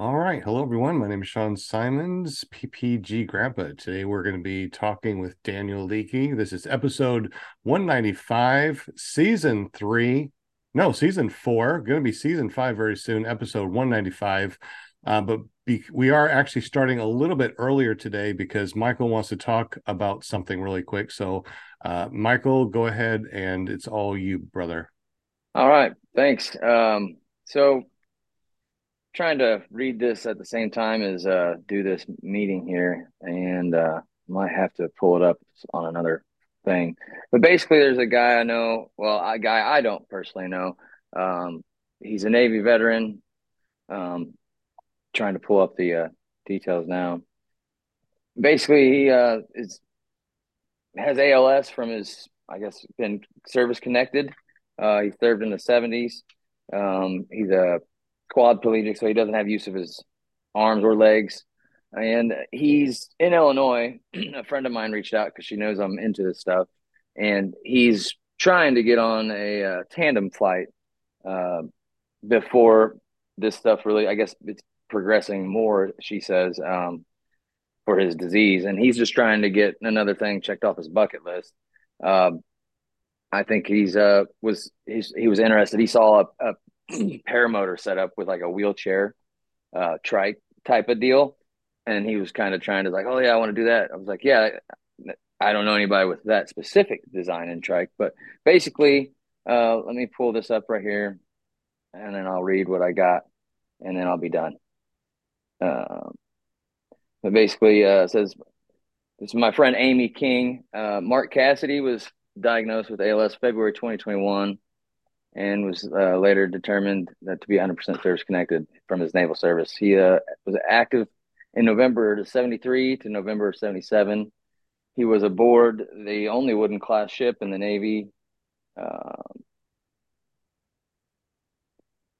All right. Hello, everyone. My name is Sean Simons, PPG Grandpa. Today we're going to be talking with Daniel Leakey. This is episode 195, season three. No, season four. Going to be season five very soon, episode 195. Uh, but be, we are actually starting a little bit earlier today because Michael wants to talk about something really quick. So, uh, Michael, go ahead and it's all you, brother. All right. Thanks. Um, so, trying to read this at the same time as uh, do this meeting here, and uh, might have to pull it up on another thing. But basically, there's a guy I know. Well, a guy I don't personally know. Um, he's a Navy veteran. Um, trying to pull up the uh, details now. Basically, he uh, is has ALS from his, I guess, been service connected. Uh, he served in the 70s. Um, he's a quadriplegic, so he doesn't have use of his arms or legs. And he's in Illinois. a friend of mine reached out because she knows I'm into this stuff, and he's trying to get on a uh, tandem flight uh, before this stuff really. I guess it's progressing more. She says um, for his disease, and he's just trying to get another thing checked off his bucket list. Uh, I think he's uh was he's, he was interested. He saw a, a paramotor set up with like a wheelchair uh trike type of deal. And he was kind of trying to like oh yeah i want to do that. I was like yeah i don't know anybody with that specific design in trike but basically uh let me pull this up right here and then i'll read what i got and then i'll be done. Um but basically uh says this is my friend amy king. Uh mark cassidy was diagnosed with als february 2021 and was uh, later determined to be 100% service connected from his naval service. He uh, was active in November of 73 to November of 77. He was aboard the only wooden class ship in the Navy, uh,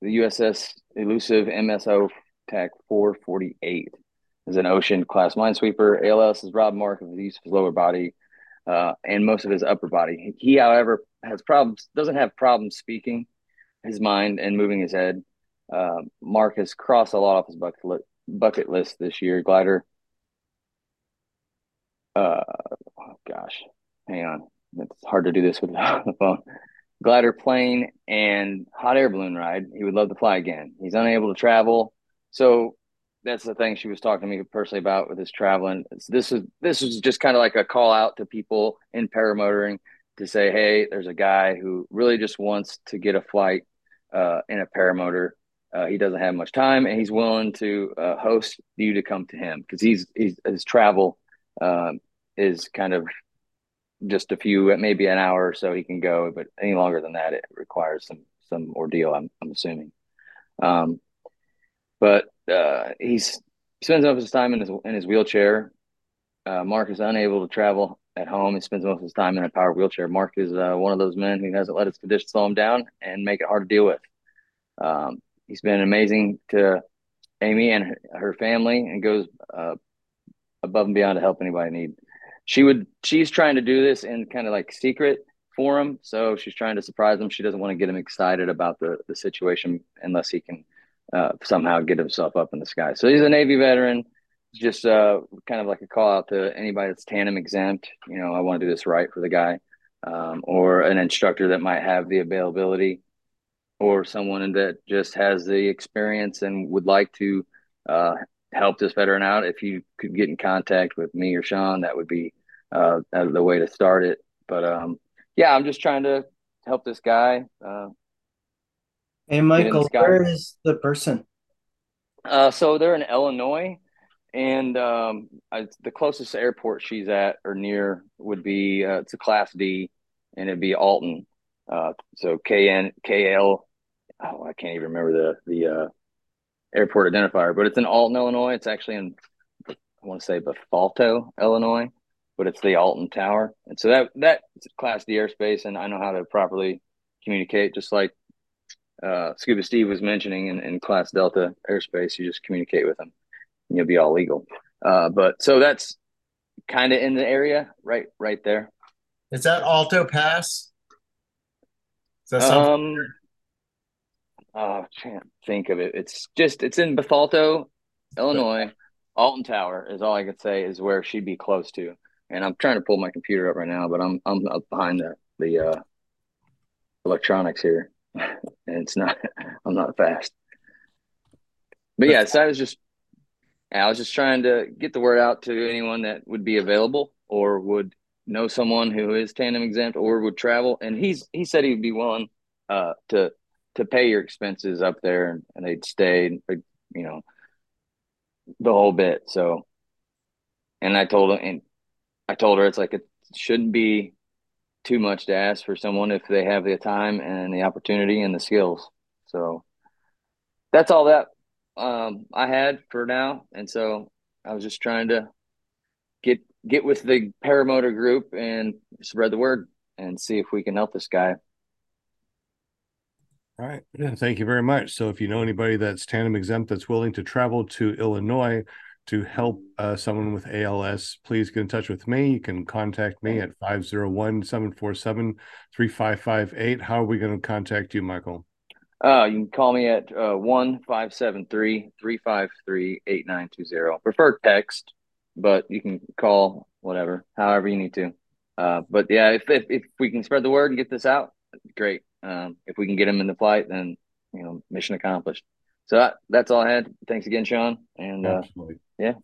the USS Elusive MSO TAC 448 is an ocean class minesweeper. ALS is Rob Mark of the use of his lower body uh, and most of his upper body. He, however, has problems, doesn't have problems speaking his mind and moving his head. Uh, Mark has crossed a lot off his bucket, li- bucket list this year. Glider. Uh, oh gosh, hang on. It's hard to do this with the phone. Glider plane and hot air balloon ride. He would love to fly again. He's unable to travel. So that's the thing she was talking to me personally about with this traveling. This is this is just kind of like a call out to people in paramotoring to say, hey, there's a guy who really just wants to get a flight uh, in a paramotor. Uh, he doesn't have much time, and he's willing to uh, host you to come to him because he's, he's his travel um, is kind of just a few, maybe an hour or so he can go, but any longer than that, it requires some some ordeal. I'm I'm assuming. Um, but uh, he's spends most of his time in his in his wheelchair. Uh, Mark is unable to travel at home. He spends most of his time in a power wheelchair. Mark is uh, one of those men who hasn't let his condition slow him down and make it hard to deal with. Um, he's been amazing to Amy and her family, and goes uh, above and beyond to help anybody need. She would. She's trying to do this in kind of like secret for him, so she's trying to surprise him. She doesn't want to get him excited about the the situation unless he can uh, somehow get himself up in the sky. So he's a Navy veteran. Just uh, kind of like a call out to anybody that's tandem exempt. You know, I want to do this right for the guy, um, or an instructor that might have the availability, or someone that just has the experience and would like to uh, help this veteran out. If you could get in contact with me or Sean, that would be uh, the way to start it. But um, yeah, I'm just trying to help this guy uh, Hey, Michael, where is the person? Uh, so they're in Illinois, and um, I, the closest airport she's at or near would be uh, it's a Class D, and it'd be Alton. Uh, so K N K L. Oh, I can't even remember the the uh, airport identifier, but it's in Alton, Illinois. It's actually in I want to say Bethalto, Illinois, but it's the Alton Tower, and so that that Class D airspace, and I know how to properly communicate, just like uh, Scuba Steve was mentioning in, in Class Delta airspace, you just communicate with them and you'll be all legal. Uh, but so that's kind of in the area, right, right there. Is that Alto Pass? Is that um, oh, can't think of it. It's just it's in Bethalto, Illinois. Alton Tower is all I could say is where she'd be close to. And I'm trying to pull my computer up right now, but I'm I'm up behind the the uh, electronics here, and it's not I'm not fast. But yeah, so I was just I was just trying to get the word out to anyone that would be available or would know someone who is tandem exempt or would travel. And he's he said he would be willing uh, to to pay your expenses up there, and, and they'd stay, you know, the whole bit. So, and I told him, and I told her it's like it shouldn't be too much to ask for someone if they have the time and the opportunity and the skills. So that's all that um, I had for now, and so I was just trying to get get with the paramotor group and spread the word and see if we can help this guy. All right. Yeah, thank you very much. So, if you know anybody that's tandem exempt that's willing to travel to Illinois to help uh, someone with ALS, please get in touch with me. You can contact me at 501 747 3558. How are we going to contact you, Michael? Uh, you can call me at uh, 1 573 353 8920. Prefer text, but you can call whatever, however you need to. Uh, but yeah, if, if, if we can spread the word and get this out, great. Um, if we can get them in the flight, then you know, mission accomplished. So that, that's all I had. Thanks again, Sean. And uh, yeah.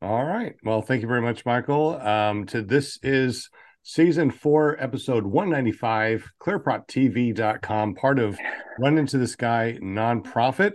All right. Well, thank you very much, Michael. Um, to this is season four, episode 195, clearproptv.com, part of Run Into the Sky nonprofit.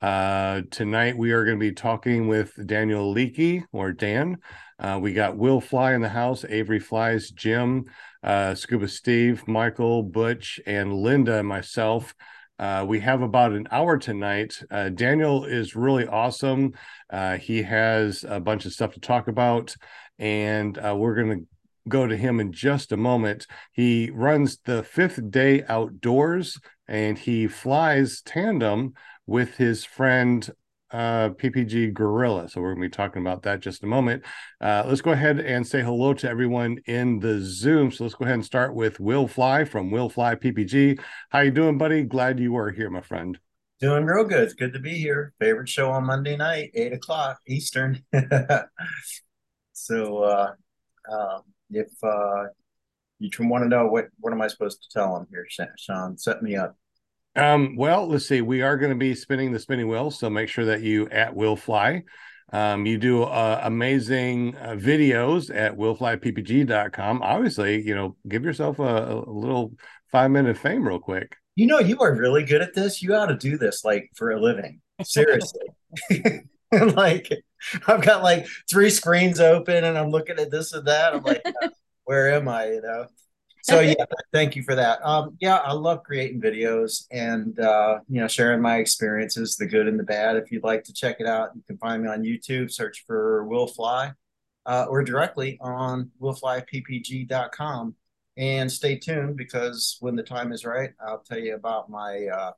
Uh, tonight we are going to be talking with Daniel Leakey or Dan. Uh, we got Will Fly in the house, Avery Flies, Jim, uh, Scuba Steve, Michael, Butch, and Linda, and myself. Uh, we have about an hour tonight. Uh, Daniel is really awesome. Uh, he has a bunch of stuff to talk about, and uh, we're going to go to him in just a moment. He runs the fifth day outdoors and he flies tandem with his friend uh, PPG Gorilla. So we're going to be talking about that just a moment. Uh, let's go ahead and say hello to everyone in the Zoom. So let's go ahead and start with Will Fly from Will Fly PPG. How you doing, buddy? Glad you are here, my friend. Doing real good. It's good to be here. Favorite show on Monday night, eight o'clock Eastern. so, uh, um, if uh, you want to know what what am I supposed to tell them here, Sean? Set me up. Um, well, let's see. We are going to be spinning the spinning wheel, so make sure that you at Will Fly. Um, you do uh, amazing uh, videos at willflyppg.com. Obviously, you know, give yourself a, a little five minute fame real quick. You know, you are really good at this. You ought to do this like for a living. Seriously. like I've got like three screens open and I'm looking at this and that. I'm like, where am I? You know. So yeah, thank you for that. Um, yeah, I love creating videos and uh, you know sharing my experiences, the good and the bad. If you'd like to check it out, you can find me on YouTube. Search for Will Fly, uh, or directly on willflyppg.com. And stay tuned because when the time is right, I'll tell you about my uh,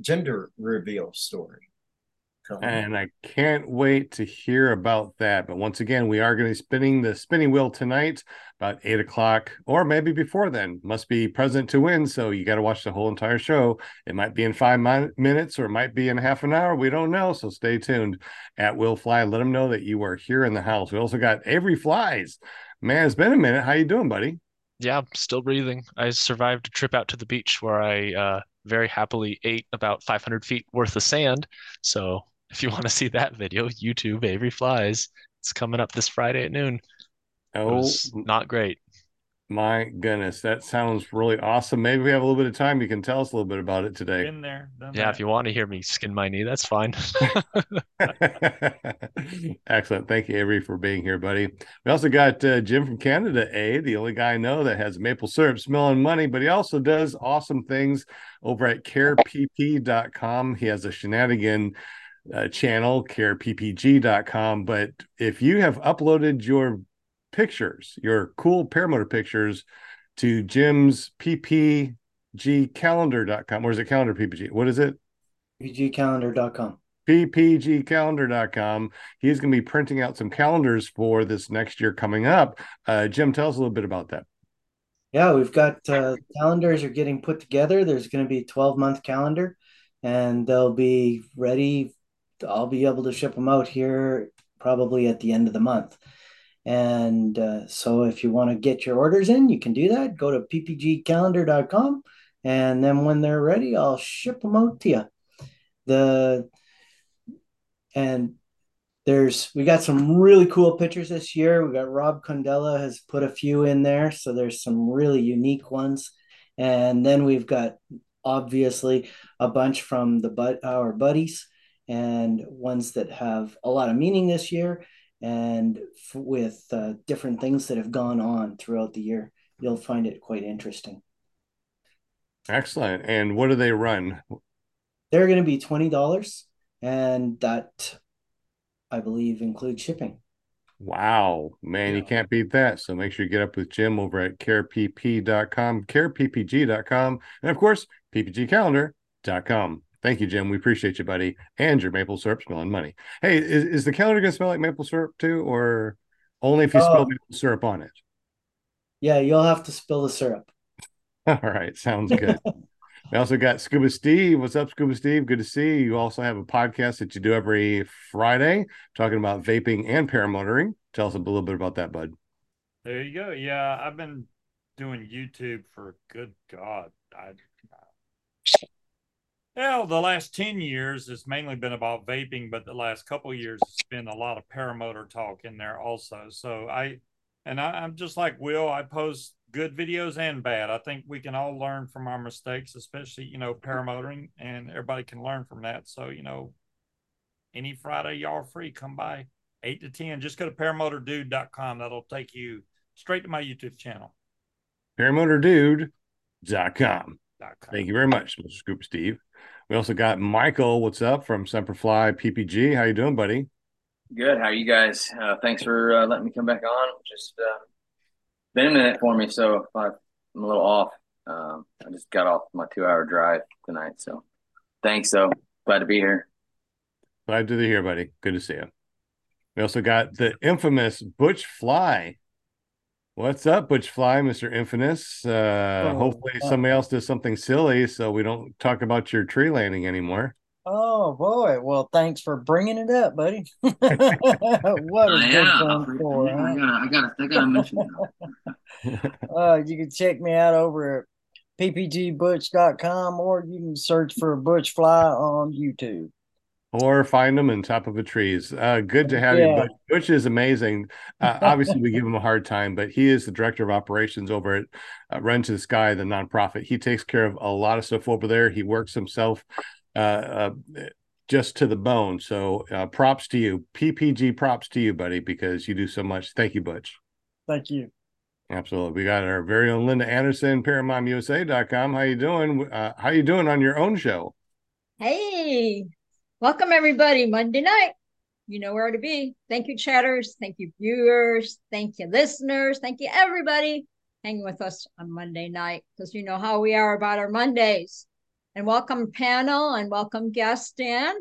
gender reveal story. And I can't wait to hear about that. But once again, we are going to be spinning the spinning wheel tonight about eight o'clock, or maybe before then. Must be present to win. So you got to watch the whole entire show. It might be in five minutes or it might be in half an hour. We don't know. So stay tuned at Will Fly. Let them know that you are here in the house. We also got Avery Flies. Man, it's been a minute. How you doing, buddy? Yeah, I'm still breathing. I survived a trip out to the beach where I uh, very happily ate about 500 feet worth of sand. So if you want to see that video, YouTube Avery Flies. It's coming up this Friday at noon. Oh, not great. My goodness, that sounds really awesome. Maybe we have a little bit of time. You can tell us a little bit about it today. In there. Yeah, that. if you want to hear me skin my knee, that's fine. Excellent. Thank you, Avery, for being here, buddy. We also got uh, Jim from Canada, A, the only guy I know that has maple syrup smelling money, but he also does awesome things over at carepp.com. He has a shenanigan uh, channel, careppg.com. But if you have uploaded your pictures, your cool paramotor pictures to Jim's ppgcalendar.com, or is it calendar ppg? What is it? ppgcalendar.com. ppgcalendar.com. He's going to be printing out some calendars for this next year coming up. Uh, Jim, tell us a little bit about that. Yeah, we've got uh, calendars are getting put together. There's going to be a 12 month calendar and they'll be ready. I'll be able to ship them out here probably at the end of the month. And uh, so if you want to get your orders in, you can do that. Go to ppgcalendar.com. And then when they're ready, I'll ship them out to you. The and there's we got some really cool pictures this year. We got Rob Condella has put a few in there, so there's some really unique ones. And then we've got obviously a bunch from the but our buddies and ones that have a lot of meaning this year and f- with uh, different things that have gone on throughout the year. You'll find it quite interesting. Excellent. And what do they run? They're going to be twenty dollars, and that I believe includes shipping. Wow, man, you can't beat that. So make sure you get up with Jim over at carepp.com, careppg.com, and of course, ppgcalendar.com. Thank you, Jim. We appreciate you, buddy. And your maple syrup smelling money. Hey, is, is the calendar going to smell like maple syrup too, or only if you Oh. spill maple syrup on it? Yeah, you'll have to spill the syrup. All right, sounds good. we also got Scuba Steve. What's up, Scuba Steve? Good to see you. You also have a podcast that you do every Friday talking about vaping and paramotoring. Tell us a little bit about that, bud. There you go. Yeah, I've been doing YouTube for good God. I, well, the last 10 years has mainly been about vaping, but the last couple of years it's been a lot of paramotor talk in there also. So I and I, I'm just like Will, I post good videos and bad. I think we can all learn from our mistakes, especially, you know, paramotoring, and everybody can learn from that. So, you know, any Friday y'all are free, come by eight to ten. Just go to paramotordude.com. That'll take you straight to my YouTube channel. paramotordude.com. Dot com. Thank you very much, Mr. Scuba Steve. We also got Michael. What's up from Semperfly PPG? How you doing, buddy? Good. How are you guys? Uh, thanks for uh, letting me come back on. Just uh, been a minute for me, so I'm a little off. Um, I just got off my two-hour drive tonight, so thanks. though. glad to be here. Glad to be here, buddy. Good to see you. We also got the infamous Butch Fly. What's up, Butch Fly, Mr. Infamous? Uh, Oh, hopefully uh, somebody else does something silly so we don't talk about your tree landing anymore. Oh boy. Well, thanks for bringing it up, buddy. What a good fun story, huh? gotta, I gotta, I gotta mention that. Uh, you can check me out over at ppgbutch.com or you can search for Butch Fly on YouTube. Or find them in top of a trees. Uh, good to have you. Yeah. Butch, Butch is amazing. Uh, obviously, we give him a hard time, but he is the director of operations over at uh, Run to the Sky, the nonprofit. He takes care of a lot of stuff over there. He works himself uh, uh, just to the bone. So, uh, props to you, PPG. Props to you, buddy, because you do so much. Thank you, Butch. Thank you. Absolutely. We got our very own Linda Anderson, ParamountUSA.com. How you doing? Uh, how you doing on your own show? Hey, welcome everybody. Monday night. You know where to be. Thank you, chatters. Thank you, viewers. Thank you, listeners. Thank you, everybody hanging with us on Monday night because you know how we are about our Mondays. And welcome, panel, and welcome, guest Dan.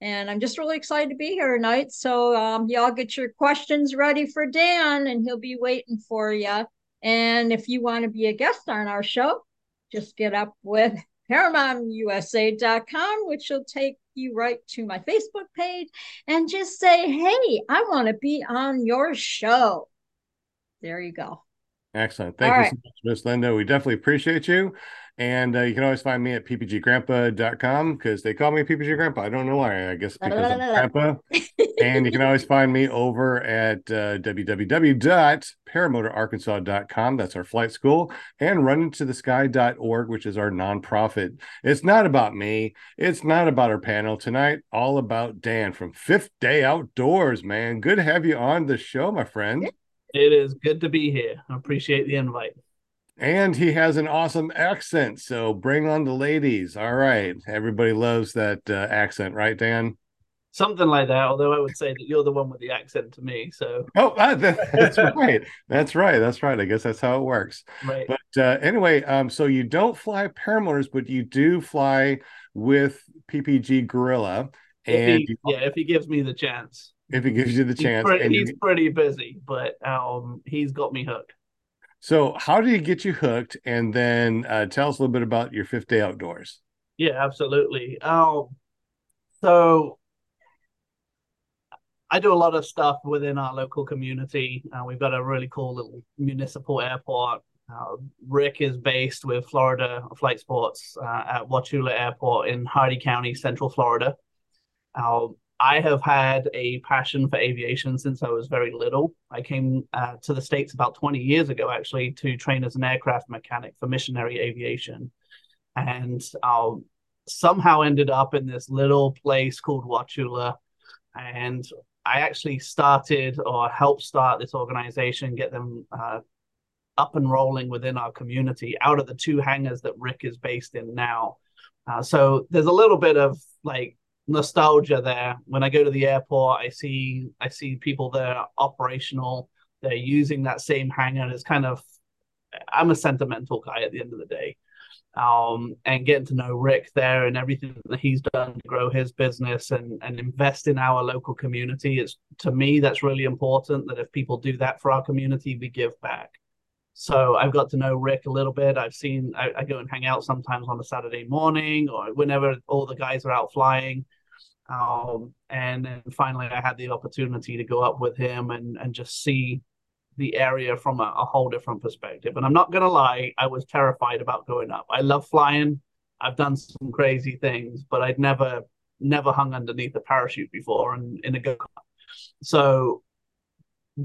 And I'm just really excited to be here tonight. So, um, y'all get your questions ready for Dan, and he'll be waiting for you. And if you want to be a guest on our show, just get up with ParamountUSA.com, which will take you right to my Facebook page and just say, Hey, I want to be on your show. There you go. Excellent. Thank All you right. so much, Miss Linda. We definitely appreciate you. And uh, you can always find me at ppggrandpa.com because they call me PPG Grandpa. I don't know why. I guess because I'm grandpa. and you can always find me over at uh, www.paramotorarkansas.com. That's our flight school. And runintothesky.org, which is our nonprofit. It's not about me. It's not about our panel tonight. All about Dan from Fifth Day Outdoors, man. Good to have you on the show, my friend. It is good to be here. I appreciate the invite. And he has an awesome accent. So bring on the ladies. All right. Everybody loves that uh, accent, right, Dan? Something like that, although I would say that you're the one with the accent to me. So, Oh, uh, that's right. That's right. That's right. I guess that's how it works. right. But uh, anyway, um, so you don't fly paramotors, but you do fly with PPG Gorilla. If And he, you- yeah, if he gives me the chance. if he gives you the He's, chance. pretty, and he's pretty busy, but um, he's got me hooked. So, how did you get you hooked? And then uh, tell us a little bit about your fifth day outdoors. Yeah, absolutely. Um, so I do a lot of stuff within our local community. Uh, we've got a really cool little municipal airport. Uh, Rick is based with Florida Flight Sports uh, at Wauchula Airport in Hardee County, Central Florida. Uh, I have had a passion for aviation since I was very little. I came uh, to the States about 20 years ago, actually, to train as an aircraft mechanic for missionary aviation. And um, somehow ended up in this little place called Wauchula. And I actually started or helped start this organization, get them uh, up and rolling within our community out of the two hangars that Rick is based in now. Uh, so there's a little bit of like nostalgia there. When I go to the airport, I see I see people there operational. They're using that same hangar. It's kind of I'm a sentimental guy at the end of the day um, and getting to know Rick there and everything that he's done to grow his business and, and invest in our local community. It's to me that's really important that if people do that for our community, we give back. So I've got to know Rick a little bit. I've seen I, I go and hang out sometimes on a Saturday morning or whenever all the guys are out flying. Um, and then finally I had the opportunity to go up with him and and just see the area from a, a whole different perspective. And I'm not to lie, I was terrified about going up. I love flying. I've done some crazy things, but I'd never, never hung underneath a parachute before and in a go kart. So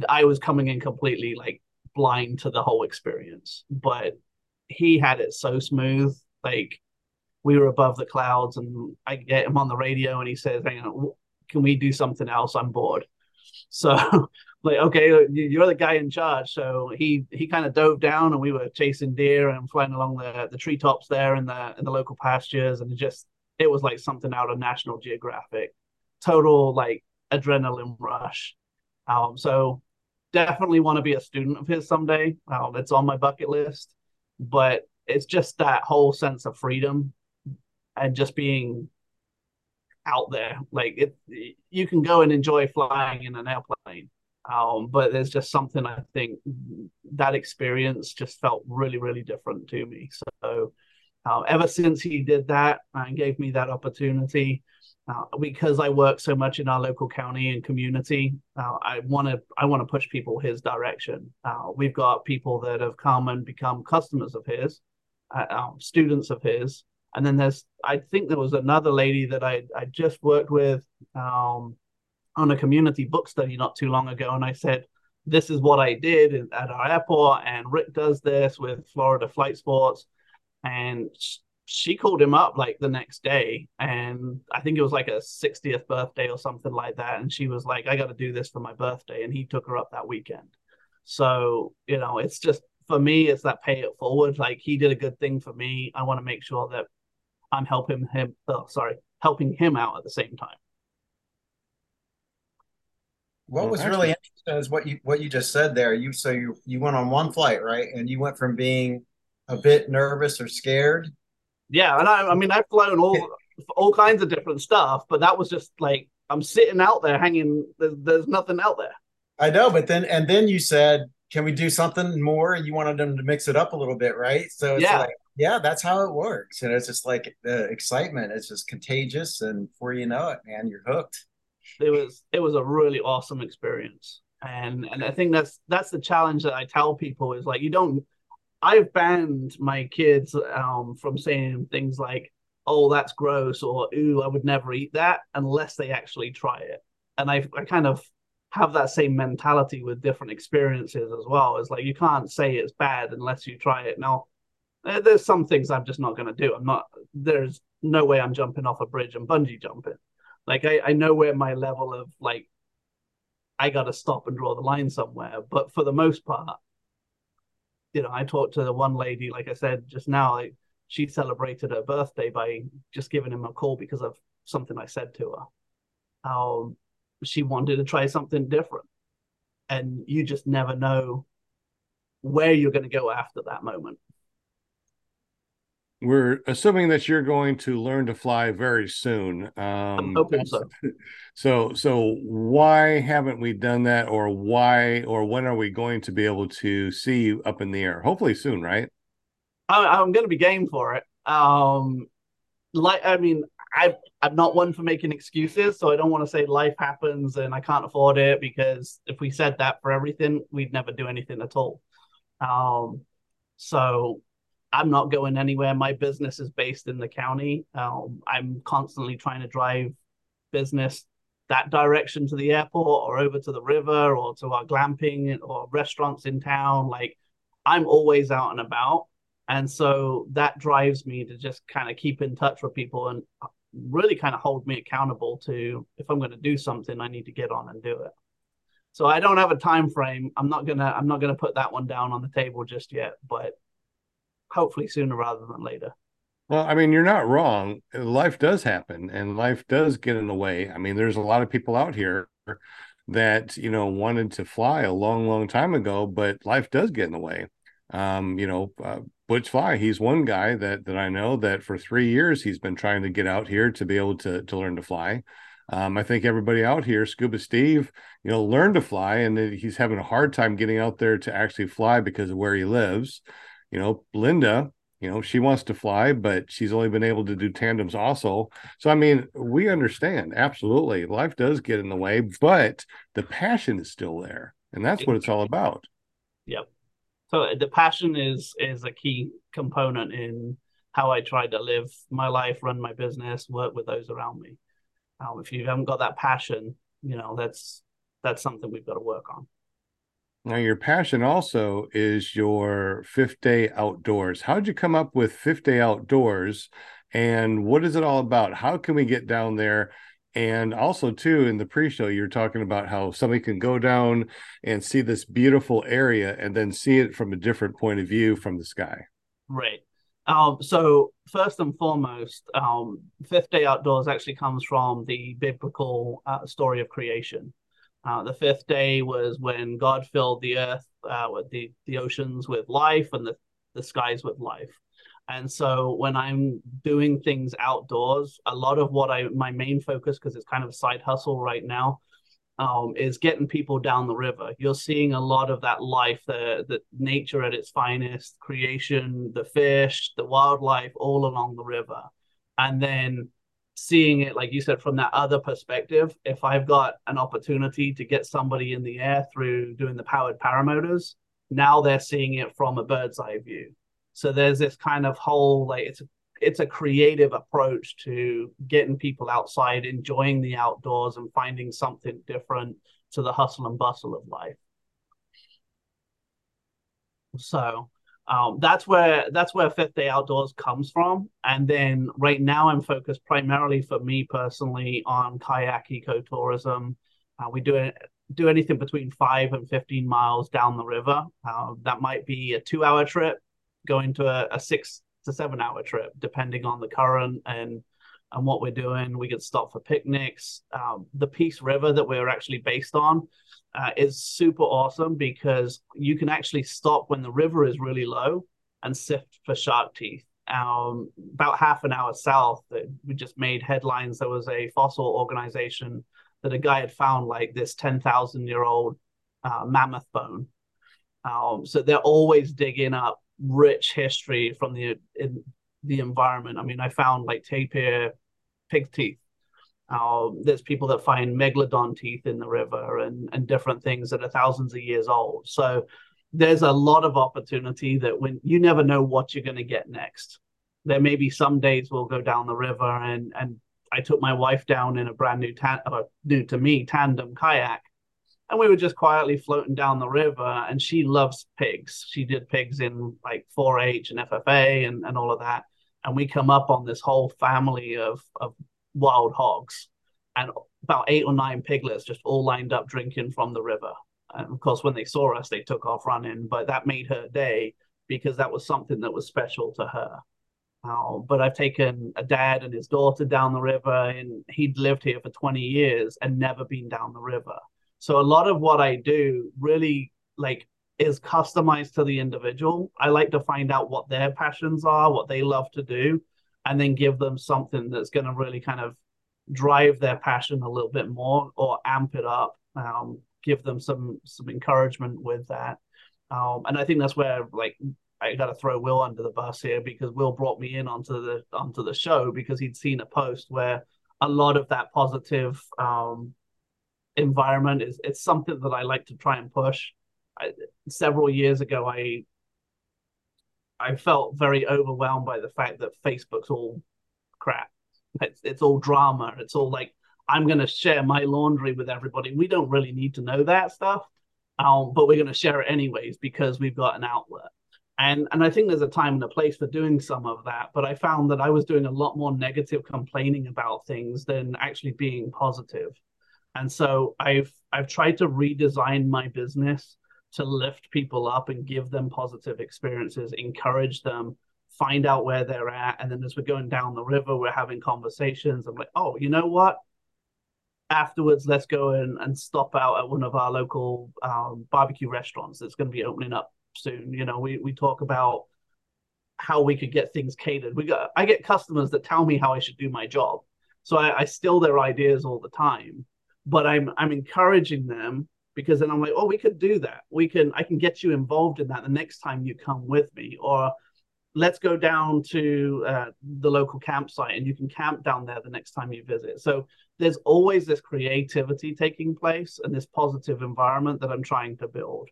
I was coming in completely like blind to the whole experience. But he had it so smooth. Like we were above the clouds, and I get him on the radio, and he says, "Hang on, can we do something else? I'm bored." So like, okay, you're the guy in charge. So he he kind of dove down, and we were chasing deer and flying along the the treetops there in the in the local pastures, and it just it was like something out of National Geographic. Total like adrenaline rush. Um, so definitely want to be a student of his someday. It's on my bucket list, but it's just that whole sense of freedom and just being out there. Like it, you can go and enjoy flying in an airplane, um, but there's just something I think that experience just felt really, really different to me. So uh, ever since he did that and gave me that opportunity, uh, because I work so much in our local county and community, uh, I want to I want to push people his direction. Uh, we've got people that have come and become customers of his, uh, um, students of his, and then there's I think there was another lady that I I just worked with. Um, on a community book study not too long ago, and I said, "This is what I did at our airport, and Rick does this with Florida Flight Sports." And she called him up like the next day, and I think it was like a 60th birthday or something like that, and she was like, "I got to do this for my birthday," and he took her up that weekend. So you know, it's just for me, it's that pay it forward. Like he did a good thing for me. I want to make sure that I'm helping him. Oh, sorry, helping him out at the same time. What was actually, really interesting is what you what you just said there. You so you you went on one flight, right? And you went from being a bit nervous or scared. Yeah, and I, I mean I've flown all all kinds of different stuff, but that was just like I'm sitting out there hanging. There's, there's nothing out there. I know, but then and then you said, "Can we do something more?" And you wanted them to mix it up a little bit, right? So it's yeah. like, yeah, that's how it works, and it's just like the excitement is just contagious, and before you know it, man, you're hooked it was it was a really awesome experience and and i think that's that's the challenge that i tell people is like you don't i've banned my kids um from saying things like oh that's gross or ooh i would never eat that unless they actually try it. And i i kind of have that same mentality with different experiences as well. It's like you can't say it's bad unless you try it. Now there's some things i'm just not going to do. I'm not there's no way i'm jumping off a bridge and bungee jumping. Like I, I know where my level of like I gotta stop and draw the line somewhere. But for the most part, you know, I talked to the one lady, like I said just now, like she celebrated her birthday by just giving him a call because of something I said to her. Um, she wanted to try something different. And you just never know where you're going to go after that moment we're assuming that you're going to learn to fly very soon. Um, I'm hoping so. So, so why haven't we done that, or why, or when are we going to be able to see you up in the air? Hopefully soon, right? I, am going to be game for it. Um, like I mean, I I'm not one for making excuses, so I don't want to say life happens and I can't afford it because if we said that for everything, we'd never do anything at all. Um, so I'm not going anywhere. My business is based in the county. Um, I'm constantly trying to drive business that direction to the airport or over to the river or to our glamping or restaurants in town. Like I'm always out and about. And so that drives me to just kind of keep in touch with people and really kind of hold me accountable to if I'm going to do something, I need to get on and do it. So I don't have a time frame. I'm not gonna I'm not gonna put that one down on the table just yet, but hopefully sooner rather than later. Well, I mean, you're not wrong. Life does happen and life does get in the way. I mean, there's a lot of people out here that, you know, wanted to fly a long, long time ago, but life does get in the way. Um, you know, uh, Butch Fly, he's one guy that that I know that for three years he's been trying to get out here to be able to to learn to fly. Um, I think everybody out here, Scuba Steve, you know, learned to fly, and he's having a hard time getting out there to actually fly because of where he lives. You know, Linda, you know she wants to fly but she's only been able to do tandems also. So i mean we understand absolutely life does get in the way but the passion is still there and that's what it's all about. Yep. So the passion is is a key component in how i try to live my life run my business work with those around me. Um, if you haven't got that passion you know that's that's something we've got to work on now, your passion also is your fifth day outdoors. How'd you come up with fifth day outdoors? And what is it all about? How can we get down there? And also, too, in the pre show, you're talking about how somebody can go down and see this beautiful area and then see it from a different point of view from the sky. Right. Um, so, first and foremost, um, Fifth Day Outdoors actually comes from the biblical uh, story of creation. Uh, the fifth day was when God filled the earth, uh, with the, the oceans with life and the, the skies with life. And so when I'm doing things outdoors, a lot of what I, my main focus, because it's kind of a side hustle right now, um, is getting people down the river. You're seeing a lot of that life, the, the nature at its finest, creation, the fish, the wildlife all along the river. And then seeing it like you said from that other perspective if i've got an opportunity to get somebody in the air through doing the powered paramotors now they're seeing it from a bird's eye view. So there's this kind of whole like it's a it's a creative approach to getting people outside enjoying the outdoors and finding something different to the hustle and bustle of life. So um, that's where that's where fifth day outdoors comes from. And then right now i'm focused primarily for me personally on kayak ecotourism. Uh, we do do anything between five and 15 miles down the river. Uh, that might be a two hour trip going to a, a six to seven hour trip depending on the current and and what we're doing we get stopped for picnics um, the peace river that we're actually based on uh, is super awesome because you can actually stop when the river is really low and sift for shark teeth. Um, about half an hour south, we just made headlines. There was a fossil organization that a guy had found like this 10,000 year old uh, mammoth bone. Um, so they're always digging up rich history from the in, the environment. I mean, I found like tapir pig teeth uh, there's people that find megalodon teeth in the river and, and different things that are thousands of years old. So there's a lot of opportunity that when you never know what you're going to get next. There may be some days we'll go down the river and and I took my wife down in a brand new uh, new to me tandem kayak, and we were just quietly floating down the river. And she loves pigs. She did pigs in like 4-H and FFA and and all of that. And we come up on this whole family of of wild hogs and about eight or nine piglets just all lined up drinking from the river. And of course, when they saw us, they took off running, but that made her day because that was something that was special to her. But I've taken a dad and his daughter down the river, and he'd lived here for 20 years and never been down the river. So a lot of what I do really like is customized to the individual. I like to find out what their passions are, what they love to do, and then give them something that's going to really kind of drive their passion a little bit more or amp it up um, give them some some encouragement with that um, and i think that's where like I got to throw Will under the bus here because Will brought me in onto the onto the show because he'd seen a post where a lot of that positive um, environment is it's something that I like to try and push. I, several years ago, I I felt very overwhelmed by the fact that Facebook's all crap. It's it's all drama. It's all like I'm going to share my laundry with everybody. We don't really need to know that stuff, um, but we're going to share it anyways because we've got an outlet. And and I think there's a time and a place for doing some of that. But I found that I was doing a lot more negative complaining about things than actually being positive. And so I've I've tried to redesign my business to lift people up and give them positive experiences, encourage them, find out where they're at. And then as we're going down the river, we're having conversations. I'm like, oh, you know what? Afterwards, let's go and, and stop out at one of our local um, barbecue restaurants that's going to be opening up soon. You know, we, we talk about how we could get things catered. We got I get customers that tell me how I should do my job. So I, I steal their ideas all the time. But I'm I'm encouraging them because then I'm like, oh, we could do that. We can I can get you involved in that the next time you come with me. Or let's go down to uh, the local campsite and you can camp down there the next time you visit. So there's always this creativity taking place and this positive environment that I'm trying to build.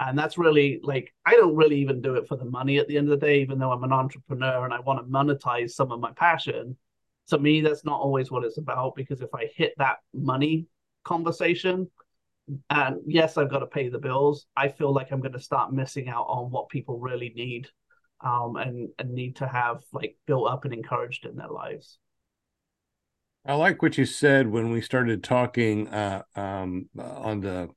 And that's really like, I don't really even do it for the money at the end of the day, even though I'm an entrepreneur and I want to monetize some of my passion. To me, that's not always what it's about because if I hit that money conversation, and yes, I've got to pay the bills, I feel like I'm going to start missing out on what people really need um, and, and need to have like built up and encouraged in their lives. I like what you said when we started talking uh, um, on the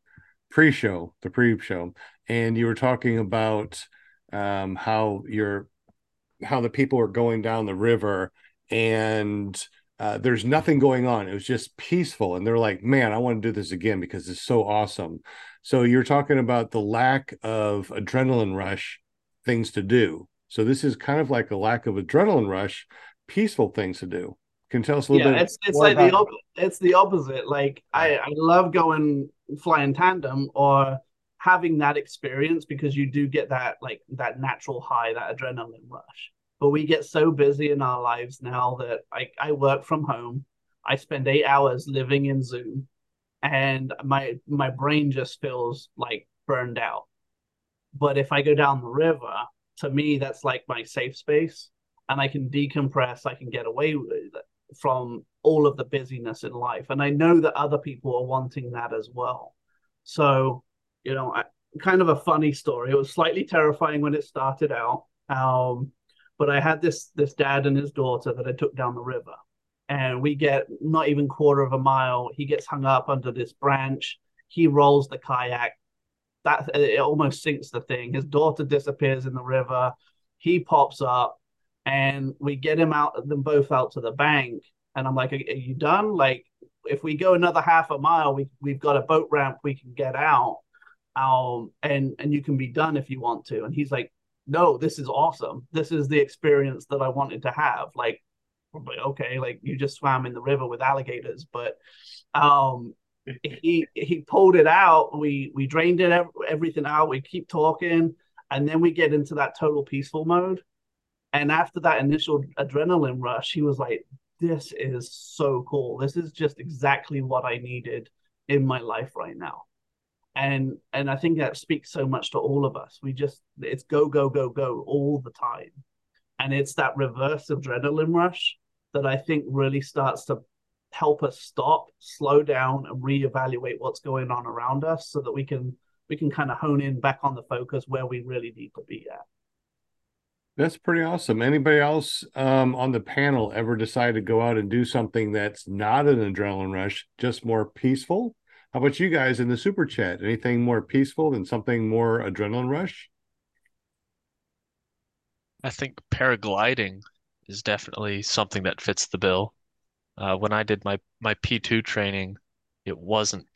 pre-show, the pre-show, and you were talking about um, how you're how the people are going down the river and uh, there's nothing going on. It was just peaceful, and they're like, "Man, I want to do this again because it's so awesome." So you're talking about the lack of adrenaline rush, things to do. So this is kind of like a lack of adrenaline rush, peaceful things to do. Can tell us a little yeah, bit? it's it's like the op- it's the opposite. Like I I love going flying tandem or having that experience because you do get that like that natural high, that adrenaline rush. But we get so busy in our lives now that I, I work from home. I spend eight hours living in Zoom and my my brain just feels like burned out. But if I go down the river, to me that's like my safe space and I can decompress, I can get away from all of the busyness in life. And I know that other people are wanting that as well. So, you know, I, kind of a funny story. It was slightly terrifying when it started out. Um, but I had this this dad and his daughter that I took down the river, and we get not even quarter of a mile. He gets hung up under this branch. He rolls the kayak. That it almost sinks the thing. His daughter disappears in the river. He pops up, and we get him out, them both out to the bank. And I'm like, "Are, you done? Like, if we go another half a mile, we we've got a boat ramp we can get out, um, and and you can be done if you want to." And he's like, "No, this is awesome. This is the experience that I wanted to have." Like, okay, like you just swam in the river with alligators, but um, he he pulled it out. We we drained it everything out. We keep talking, and then we get into that total peaceful mode. And after that initial adrenaline rush, he was like, this is so cool. This is just exactly what I needed in my life right now. And and I think that speaks so much to all of us. We just it's go, go, go, go all the time. And it's that reverse adrenaline rush that I think really starts to help us stop, slow down, and reevaluate what's going on around us so that we can we can kind of hone in back on the focus where we really need to be at. That's pretty awesome. Anybody else um, on the panel ever decide to go out and do something that's not an adrenaline rush, just more peaceful? How about you guys in the super chat? Anything more peaceful than something more adrenaline rush? I think paragliding is definitely something that fits the bill. Uh, when I did my my P2 training, it wasn't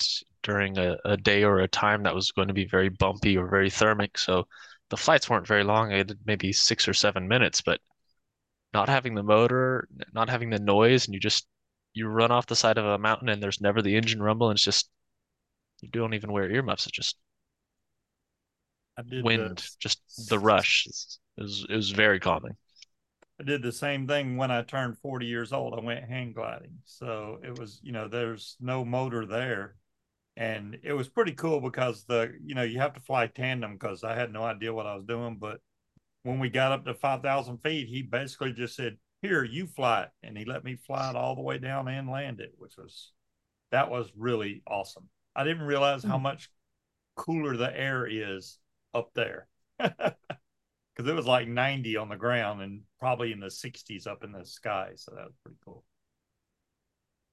during a, a day or a time that was going to be very bumpy or very thermic. So the flights weren't very long. I did maybe six or seven minutes, but not having the motor, not having the noise, and you just you run off the side of a mountain and there's never the engine rumble, and it's just you don't even wear earmuffs. It's just wind, the, just the rush is it was, it was very calming. I did the same thing when I turned 40 years old. I went hang gliding. So it was, you know, there's no motor there. And it was pretty cool because the, you know, you have to fly tandem because I had no idea what I was doing. But when we got up to 5,000 feet, he basically just said, Here, you fly it. And he let me fly it all the way down and land it, which was, that was really awesome. I didn't realize how hmm. much cooler the air is up there. because it was like 90 on the ground and probably in the 60s up in the sky. So that was pretty cool.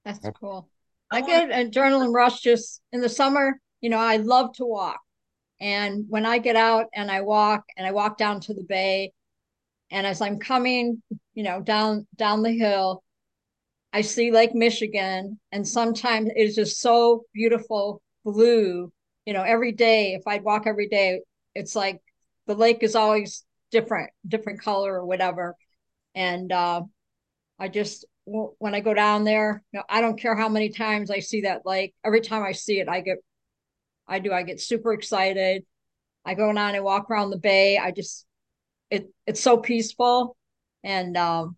That's cool. I get adrenaline rush just in the summer. You know, I love to walk. And when I get out and I walk and I walk down to the bay, and as I'm coming, you know, down down the hill, I see Lake Michigan, and sometimes it's just so beautiful blue. You know, every day, if I'd walk every day, it's like the lake is always different different color or whatever and uh i just when i go down there you know, i don't care how many times i see that lake every time i see it i get i do i get super excited i go down and walk around the bay i just it it's so peaceful and um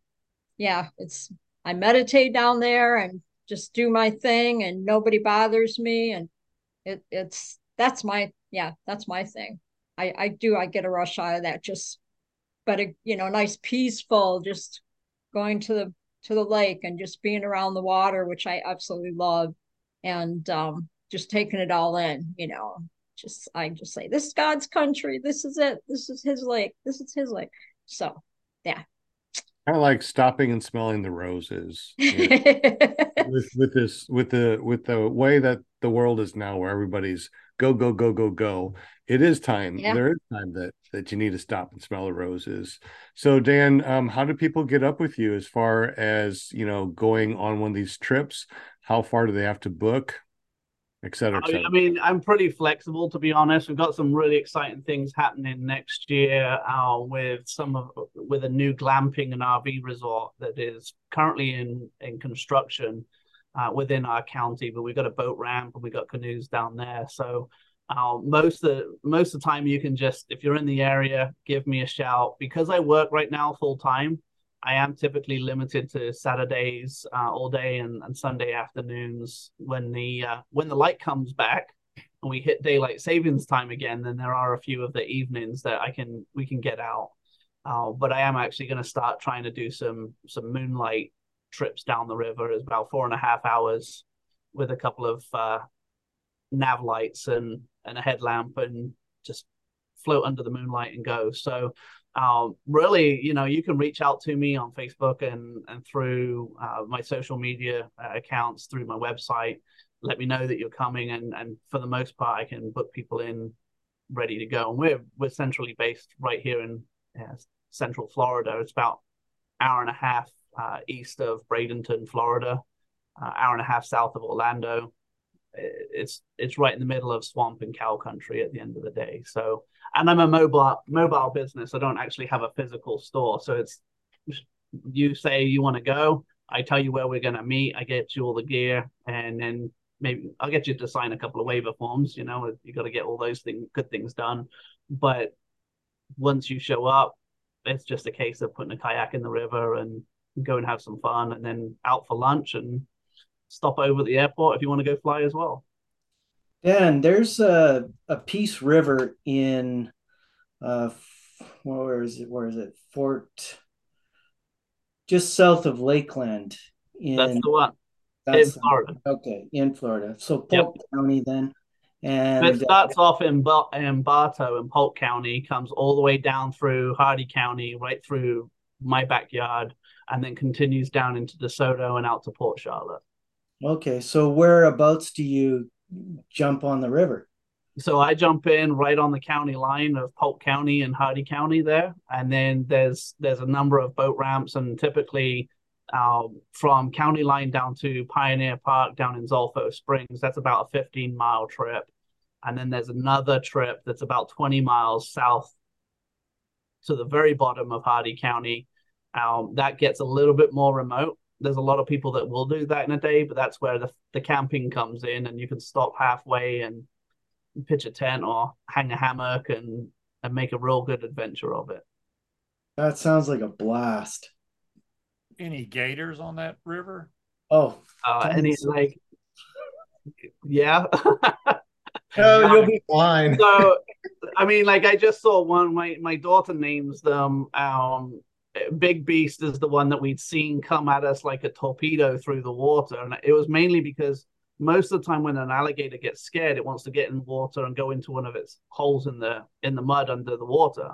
yeah it's i meditate down there and just do my thing and nobody bothers me. And it it's that's my yeah that's my thing. I, I do I get a rush out of that just but a, you know nice peaceful just going to the to the lake and just being around the water which I absolutely love. And um just taking it all in you know just I just say this is God's country. This is it. This is his lake. This is his lake. So yeah kind of like stopping and smelling the roses you know, with with this with the with the way that the world is now where everybody's go go go go go it is time yeah. there is time that that you need to stop and smell the roses. So dan um, how do people get up with you as far as you know going on one of these trips? How far do they have to book et cetera, et cetera. I mean, I'm pretty flexible to be honest. We've got some really exciting things happening next year uh, with some of with a new glamping and RV resort that is currently in in construction uh, within our county. But we've got a boat ramp and we've got canoes down there. So uh, most of the, most of the time, you can just if you're in the area, give me a shout because I work right now full time. I am typically limited to Saturdays uh, all day and, and Sunday afternoons. When the uh, when the light comes back and we hit daylight savings time again, then there are a few of the evenings that I can we can get out. Uh, but I am actually going to start trying to do some some moonlight trips down the river. It's about four and a half hours with a couple of uh, nav lights and and a headlamp and just float under the moonlight and go. So um, really, you know, you can reach out to me on Facebook and and through uh, my social media uh, accounts, through my website. Let me know that you're coming, and and for the most part, I can book people in ready to go. And we're we're centrally based right here in uh, Central Florida. It's about hour and a half uh, east of Bradenton, Florida, uh, hour and a half south of Orlando. It's it's right in the middle of swamp and cow country at the end of the day. So and I'm a mobile mobile business. I don't actually have a physical store. So it's you say you want to go, I tell you where we're to meet, I get you all the gear, and then maybe I'll get you to sign a couple of waiver forms. You know, you got to get all those things, good things done. But once you show up, it's just a case of putting a kayak in the river and go and have some fun, and then out for lunch and stop over at the airport if you want to go fly as well. Dan, there's a, a Peace River in, uh, where is it? Where is it? Fort, just south of Lakeland. In, that's the one. That's in Florida. Okay, in Florida. So Polk yep. County then. And it starts uh, off in, in Bartow in Polk County, comes all the way down through Hardee County, right through my backyard, and then continues down into DeSoto and out to Port Charlotte. Okay, so whereabouts do you jump on the river? So I jump in right on the county line of Polk County and Hardee County there, and then there's there's a number of boat ramps, and typically uh, from county line down to Pioneer Park down in Zolfo Springs, that's about a 15 mile trip, and then there's another trip that's about 20 miles south to the very bottom of Hardee County. Um, that gets a little bit more remote, there's a lot of people that will do that in a day, but that's where the, the camping comes in and you can stop halfway and pitch a tent or hang a hammock and and make a real good adventure of it. That sounds like a blast. Any gators on that river? Oh, Uh, and it's like, yeah. oh you'll be fine. so I mean, like I just saw one. My my daughter names them. Um, Big Beast is the one that we'd seen come at us like a torpedo through the water, and it was mainly because most of the time when an alligator gets scared, it wants to get in water and go into one of its holes in the in the mud under the water.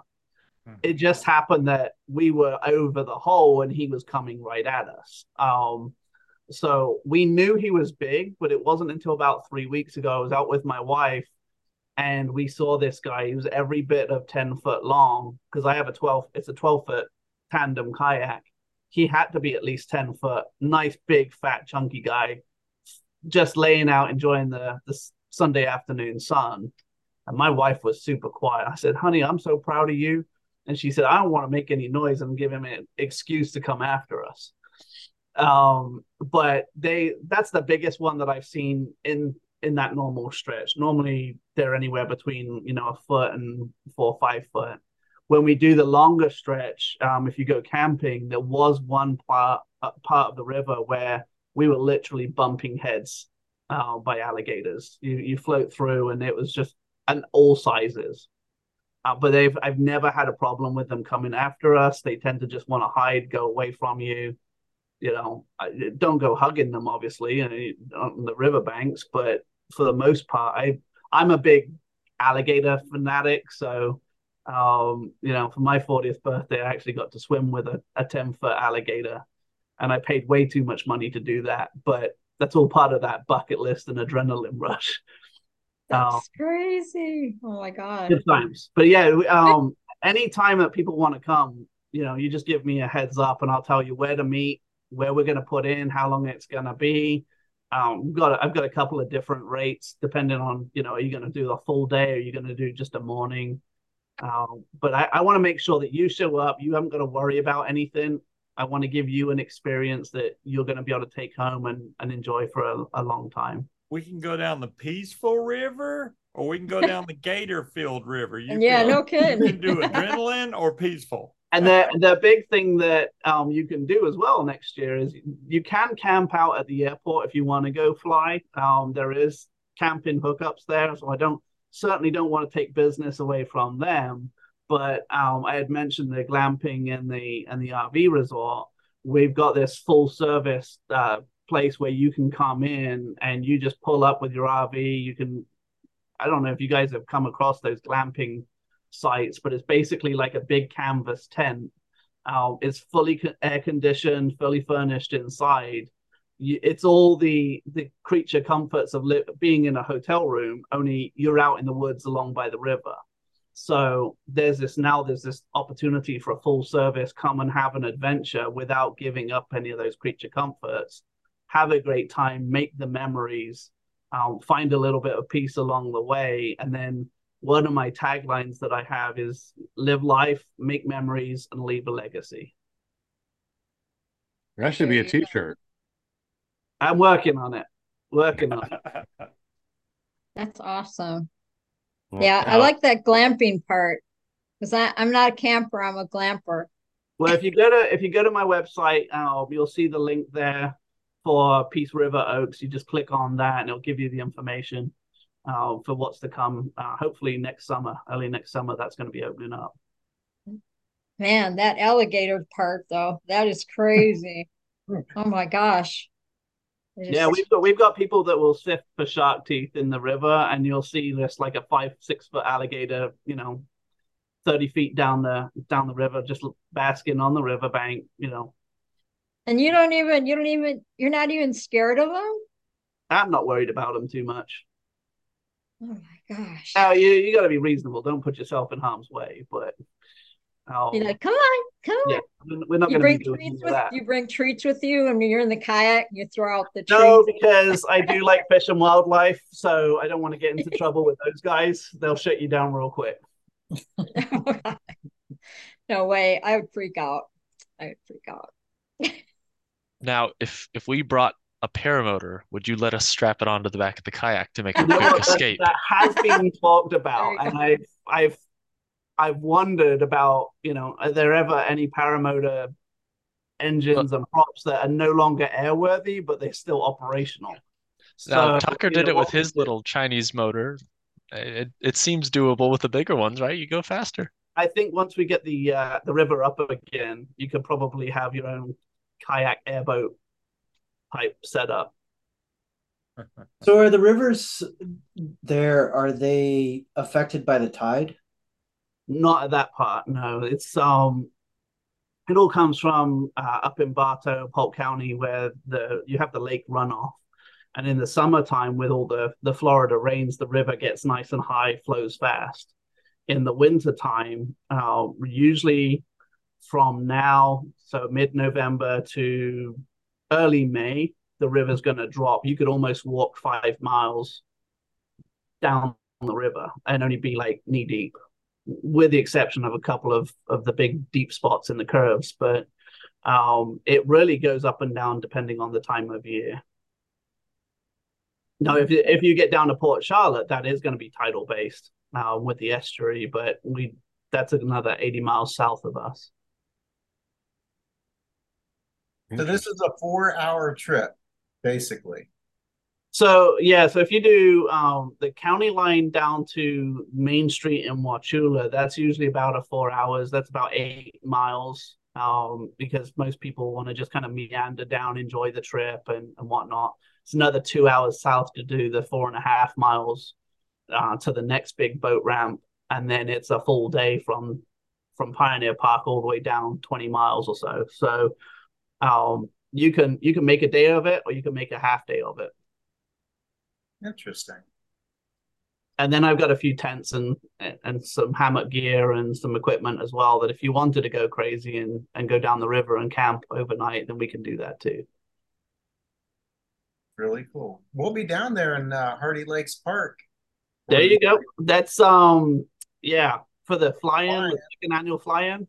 It just happened that we were over the hole and he was coming right at us. Um, so we knew he was big, but it wasn't until about three weeks ago I was out with my wife and we saw this guy. He was every bit of 10 foot long because I have a 12, it's a 12 foot tandem kayak. He had to be at least 10 foot, nice, big, fat, chunky guy, just laying out, enjoying the, the Sunday afternoon sun. And my wife was super quiet. I said, honey, I'm so proud of you. And she said, I don't want to make any noise and give him an excuse to come after us. Um, but they that's the biggest one that I've seen in in that normal stretch. Normally they're anywhere between, you know, a foot and four or five foot. When we do the longer stretch, um, if you go camping, there was one part uh, part of the river where we were literally bumping heads uh, by alligators. You you float through, and it was just and all sizes. Uh, but they've I've never had a problem with them coming after us. They tend to just want to hide, go away from you. You know, don't go hugging them, obviously, on the riverbanks. But for the most part, I I'm a big alligator fanatic. So, um, you know, for my 40th birthday, I actually got to swim with a, a 10 foot alligator, and I paid way too much money to do that. But that's all part of that bucket list and adrenaline rush. That's Um, crazy. Oh my God. good times. But yeah, um, anytime that people want to come, you know, you just give me a heads up, and I'll tell you where to meet, where we're going to put in, how long it's going to be. Um, we've got I've got a couple of different rates depending on you know, are you going to do a full day, are you going to do just a morning? Um, but I, I want to make sure that you show up. You haven't got to worry about anything. I want to give you an experience that you're going to be able to take home and, and enjoy for a, a long time. We can go down the peaceful river or we can go down the gator filled river. You yeah, feel- no You kidding. can do adrenaline or peaceful. And the the big thing that um you can do as well next year is you can camp out at the airport if you want to go fly. Um, there is camping hookups there, so I don't certainly don't want to take business away from them. But um, I had mentioned the glamping and the and the RV resort. We've got this full service uh, place where you can come in and you just pull up with your RV. You can, I don't know if you guys have come across those glamping sites, but it's basically like a big canvas tent. Uh, it's fully air conditioned, fully furnished inside. You, it's all the the creature comforts of li- being in a hotel room. Only you're out in the woods along by the river. So there's this now. There's this opportunity for a full service. Come and have an adventure without giving up any of those creature comforts. Have a great time. Make the memories. Um, find a little bit of peace along the way, and then one of my taglines that I have is live life, make memories, and leave a legacy. That should be a There you go. t-shirt. I'm working on it. Working on it. That's awesome. Well, Yeah, I like that glamping part because I'm not a camper, I'm a glamper. Well, if you go to if you go to my website, uh, you'll see the link there for Peace River Oaks. You just click on that, and it'll give you the information uh, for what's to come. Uh, hopefully next summer, early next summer, that's going to be opening up. Man, that alligator part though, that is crazy. oh my gosh. Yeah, we've got we've got people that will sift for shark teeth in the river, and you'll see this like a five six foot alligator, you know, thirty feet down the down the river, just basking on the riverbank. You know, and you don't even you don't even you're not even scared of them? I'm not worried about them too much. Oh my gosh. Now you you got to be reasonable. Don't put yourself in harm's way, but You're like, come on, come on. yeah, we're we're not you bring be doing treats with that. you bring treats with you and you're in the kayak, you throw out the No, treats. because I do like fish and wildlife, so I don't want to get into trouble with those guys. They'll shut you down real quick. no way. I would freak out. I would freak out. Now, if if we brought a paramotor, would you let us strap it onto the back of the kayak to make a You quick? That, escape? that has been talked about, and I've I've I've wondered about, you know, are there ever any paramotor engines and props that are no longer airworthy, but they're still operational? Now, So, Tucker did know, it with his little Chinese motor. It it seems doable with the bigger ones, right? You go faster. I think once we get the uh, the river up again, you could probably have your own kayak airboat type setup. So are the rivers there? Are they affected by the tide? Not at that part, no. It's um, it all comes from uh, up in Bartow, Polk County, where the you have the lake runoff, and in the summertime with all the the Florida rains, the river gets nice and high, flows fast. In the wintertime, uh, usually from now, so mid-November to early May, the river's going to drop. You could almost walk five miles down the river and only be like knee deep with the exception of a couple of of the big deep spots in the curves but um it really goes up and down depending on the time of year now if if you get down to port charlotte that is going to be tidal based uh, with the estuary but we that's another 80 miles south of us So this is a four-hour trip, basically. So yeah, so if you do um, the county line down to Main Street in Wauchula, that's usually about a four hours. That's about eight miles. Um, because most people want to just kind of meander down, enjoy the trip and, and whatnot. It's another two hours south to do the four and a half miles uh, to the next big boat ramp, and then it's a full day from from Pioneer Park all the way down 20 miles or so. So um, you can you can make a day of it, or you can make a half day of it. Interesting. and then I've got a few tents and and some hammock gear and some equipment as well. That if you wanted to go crazy and and go down the river and camp overnight, then we can do that too. Really cool. We'll be down there in uh, Hardee Lakes Park. There you go. That's um yeah for the fly-in, Fly-in. the second annual fly-in.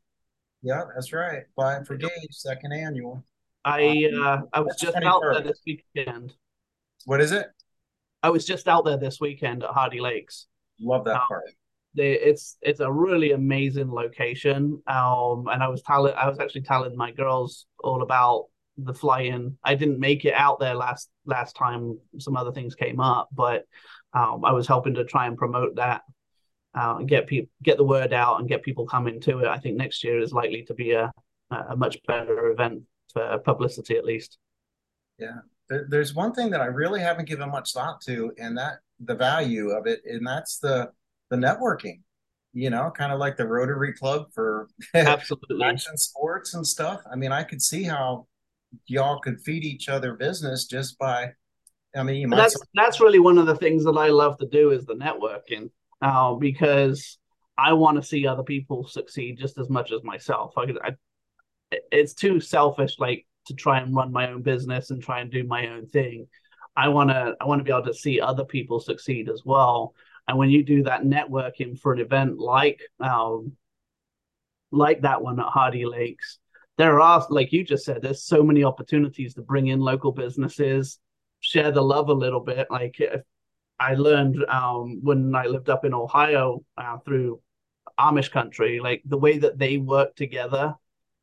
Yeah, that's right. Flying for Gage, second annual. I uh I was That's just out there this weekend. What is it? I was just out there this weekend at Hardee Lakes. Love that Oh. part. they, it's it's a really amazing location. Um, and I was telling I was actually telling my girls all about the fly-in. I didn't make it out there last last time. Some other things came up, but um, I was helping to try and promote that, uh, and get people get the word out and get people coming to it. I think next year is likely to be a a much better event for publicity, at least. Yeah. There, there's one thing that I really haven't given much thought to, and that the value of it, and that's the the networking. You know, kind of like the Rotary Club for Absolutely. action sports and stuff. I mean, I could see how y'all could feed each other business just by. I mean, you And might. that's that's really one of the things that I love to do is the networking, uh, because I want to see other people succeed just as much as myself. I, I, it's too selfish, like to try and run my own business and try and do my own thing. I want to I want to be able to see other people succeed as well. And when you do that networking for an event like um, like that one at Hardee Lakes, there are like you just said, there's so many opportunities to bring in local businesses, share the love a little bit. Like I learned um, when I lived up in Ohio uh, through Amish country, like the way that they work together,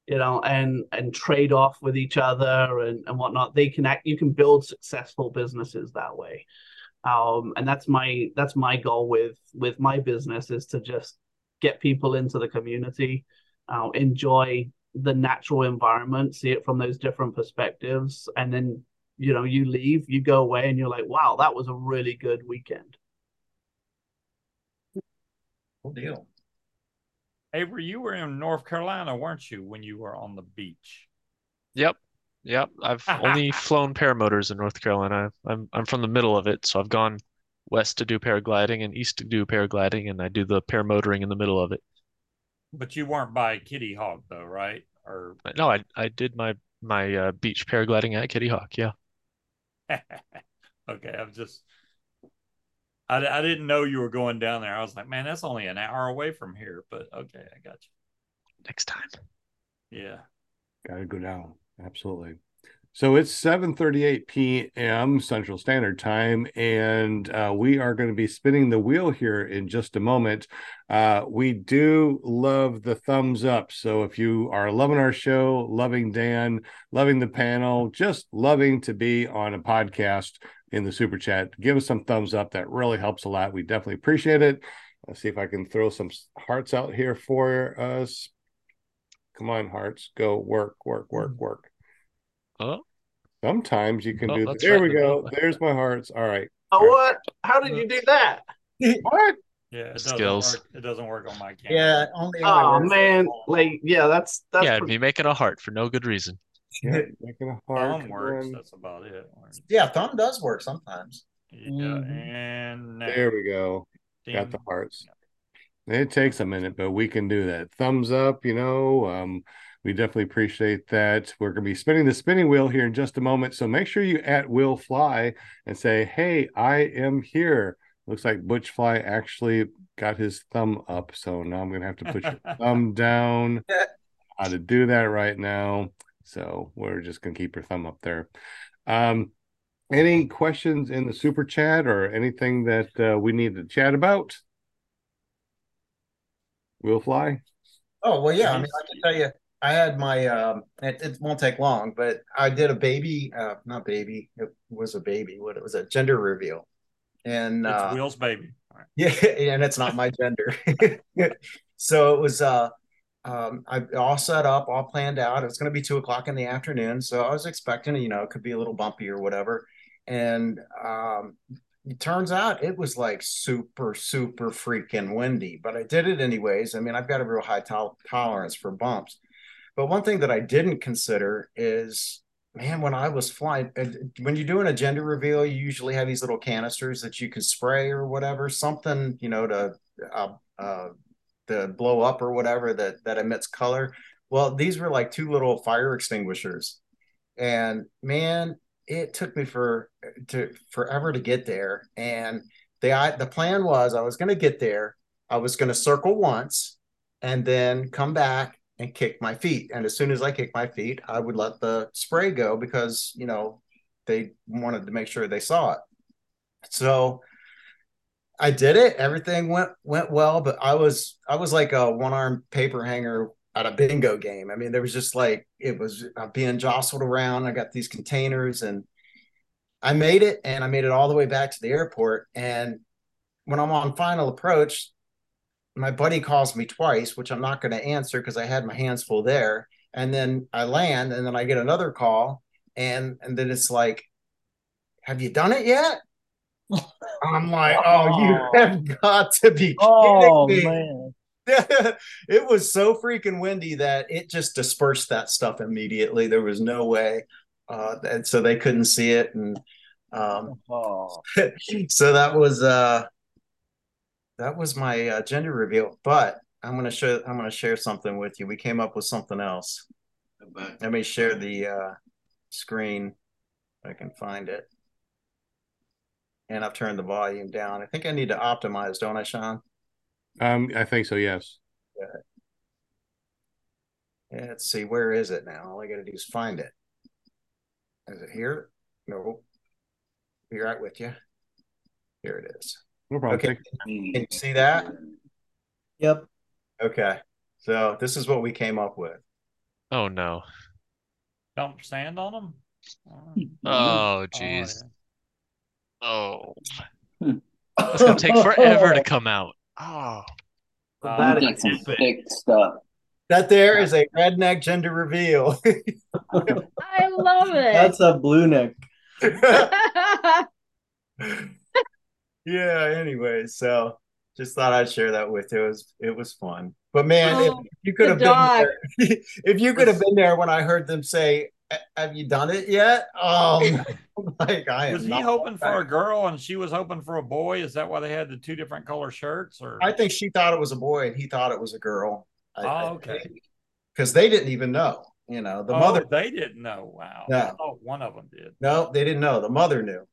you know, and and trade off with each other and and whatnot. They can act. You can build successful businesses that way. Um, and that's my that's my goal with with my business is to just get people into the community, uh, enjoy the natural environment, see it from those different perspectives, and then you know you leave, you go away, and you're like, wow, that was a really good weekend. Cool deal. Avery, you were in North Carolina, weren't you, when you were on the beach? Yep. Yep. I've only flown paramotors in North Carolina. I'm I'm from the middle of it, so I've gone west to do paragliding and east to do paragliding, and I do the paramotoring in the middle of it. But you weren't by Kitty Hawk, though, right? Or no, I I did my my uh, beach paragliding at Kitty Hawk. Yeah. okay, I'm just. I, I didn't know you were going down there. I was like, man, that's only an hour away from here. But okay, I got you. Next time. Yeah. Got to go down. Absolutely. So it's 7:38 p.m. Central Standard Time, and uh, we are going to be spinning the wheel here in just a moment. Uh, we do love the thumbs up. So if you are loving our show, loving Dan, loving the panel, just loving to be on a podcast in the super chat, give us some thumbs up. That really helps a lot. We definitely appreciate it. Let's see if I can throw some hearts out here for us. Come on, hearts, go work, work, work, work. Oh, Sometimes you can Oh, do that. There right, we go. middle. There's my hearts. All right. Oh, what? How did you do that? What? Yeah, it doesn't Skills. work. It doesn't work on my camera. Yeah, only. Oh only- man, like yeah, that's that's yeah, pretty- be making a heart for no good reason. Yeah, making a heart. Thumb works. on. That's about it. Yeah, thumb does work sometimes. Yeah, Mhm. and now. There we go. Got the Ding. hearts. It takes a minute, but we can do that. Thumbs up, you know. Um, we definitely appreciate that. We're gonna be spinning the spinning wheel here in just a moment. So make sure you at Will Fly and say, Hey, I am here. Looks like Butch Fly actually got his thumb up. So now I'm gonna have to put your thumb down. How to do that right now. So we're just gonna keep your thumb up there. Um any questions in the super chat or anything that uh, we need to chat about? Will fly. Oh well, yeah. I mean, I can tell you, I had my. Um, it, it won't take long, but I did a baby. Uh, not baby. It was a baby. What it was a gender reveal, and It's uh, Will's baby. Right. yeah, and it's not my gender. so it was. Uh, um, I all set up, all planned out. It was going to be two o'clock in the afternoon, so I was expecting, you know, it could be a little bumpy or whatever. And um, it turns out it was like super, super freaking windy, but I did it anyways. I mean, I've got a real high tol- tolerance for bumps. But one thing that I didn't consider is, man, when I was flying, uh, when you're doing a gender reveal, you usually have these little canisters that you can spray or whatever, something, you know, to uh, uh, to blow up or whatever that that emits color. Well, these were like two little fire extinguishers, and man, it took me for to forever to get there. And the I, the plan was I was going to get there, I was going to circle once, and then come back and kick my feet. And as soon as I kicked my feet, I would let the spray go because you know they wanted to make sure they saw it. So I did it. Everything went went well, but I was I was like a one arm paper hanger at a bingo game. I mean, there was just like it was uh, being jostled around. I got these containers, and I made it, and I made it all the way back to the airport. And when I'm on final approach, my buddy calls me twice, which I'm not going to answer because I had my hands full there. And then I land, and then I get another call, and and then it's like, "Have you done it yet?" I'm like, "Oh, you have got to be kidding Oh me!" man. it was so freaking windy that it just dispersed that stuff immediately. There was no way, uh, and so they couldn't see it, and um, Oh. so that was uh, that was my uh, gender reveal. But I'm gonna show, I'm gonna share something with you. We came up with something else. Let me share the uh, screen. If I can find it, and I've turned the volume down. I think I need to optimize, don't I, Sean? Um, I think so. Yes. Yeah, let's see, where is it now? All I gotta do is find it. Is it here? No. Be right with you. Here it is. No problem. Okay. Can you see that? Yep. Okay. So this is what we came up with. Oh no. Dump sand on them. Oh jeez. Oh. oh. It's gonna take forever to come out. Oh. Uh, that That's is some thick stuff. That there is a redneck gender reveal. I love it. That's a blue neck. yeah, anyway, so just thought I'd share that with you. It was it was fun. But man, Oh, if you could the have been there, if you could have been there when I heard them say, "Have you done it yet?" Um, like I am Was he hoping for a girl and she was hoping for a boy? Is that why they had the two different color shirts? Or I think she thought it was a boy and he thought it was a girl. Oh, okay. Because they didn't even know. You know, the Oh, mother. they didn't know. Wow. No. I thought one of them did. No, they didn't know. The mother knew.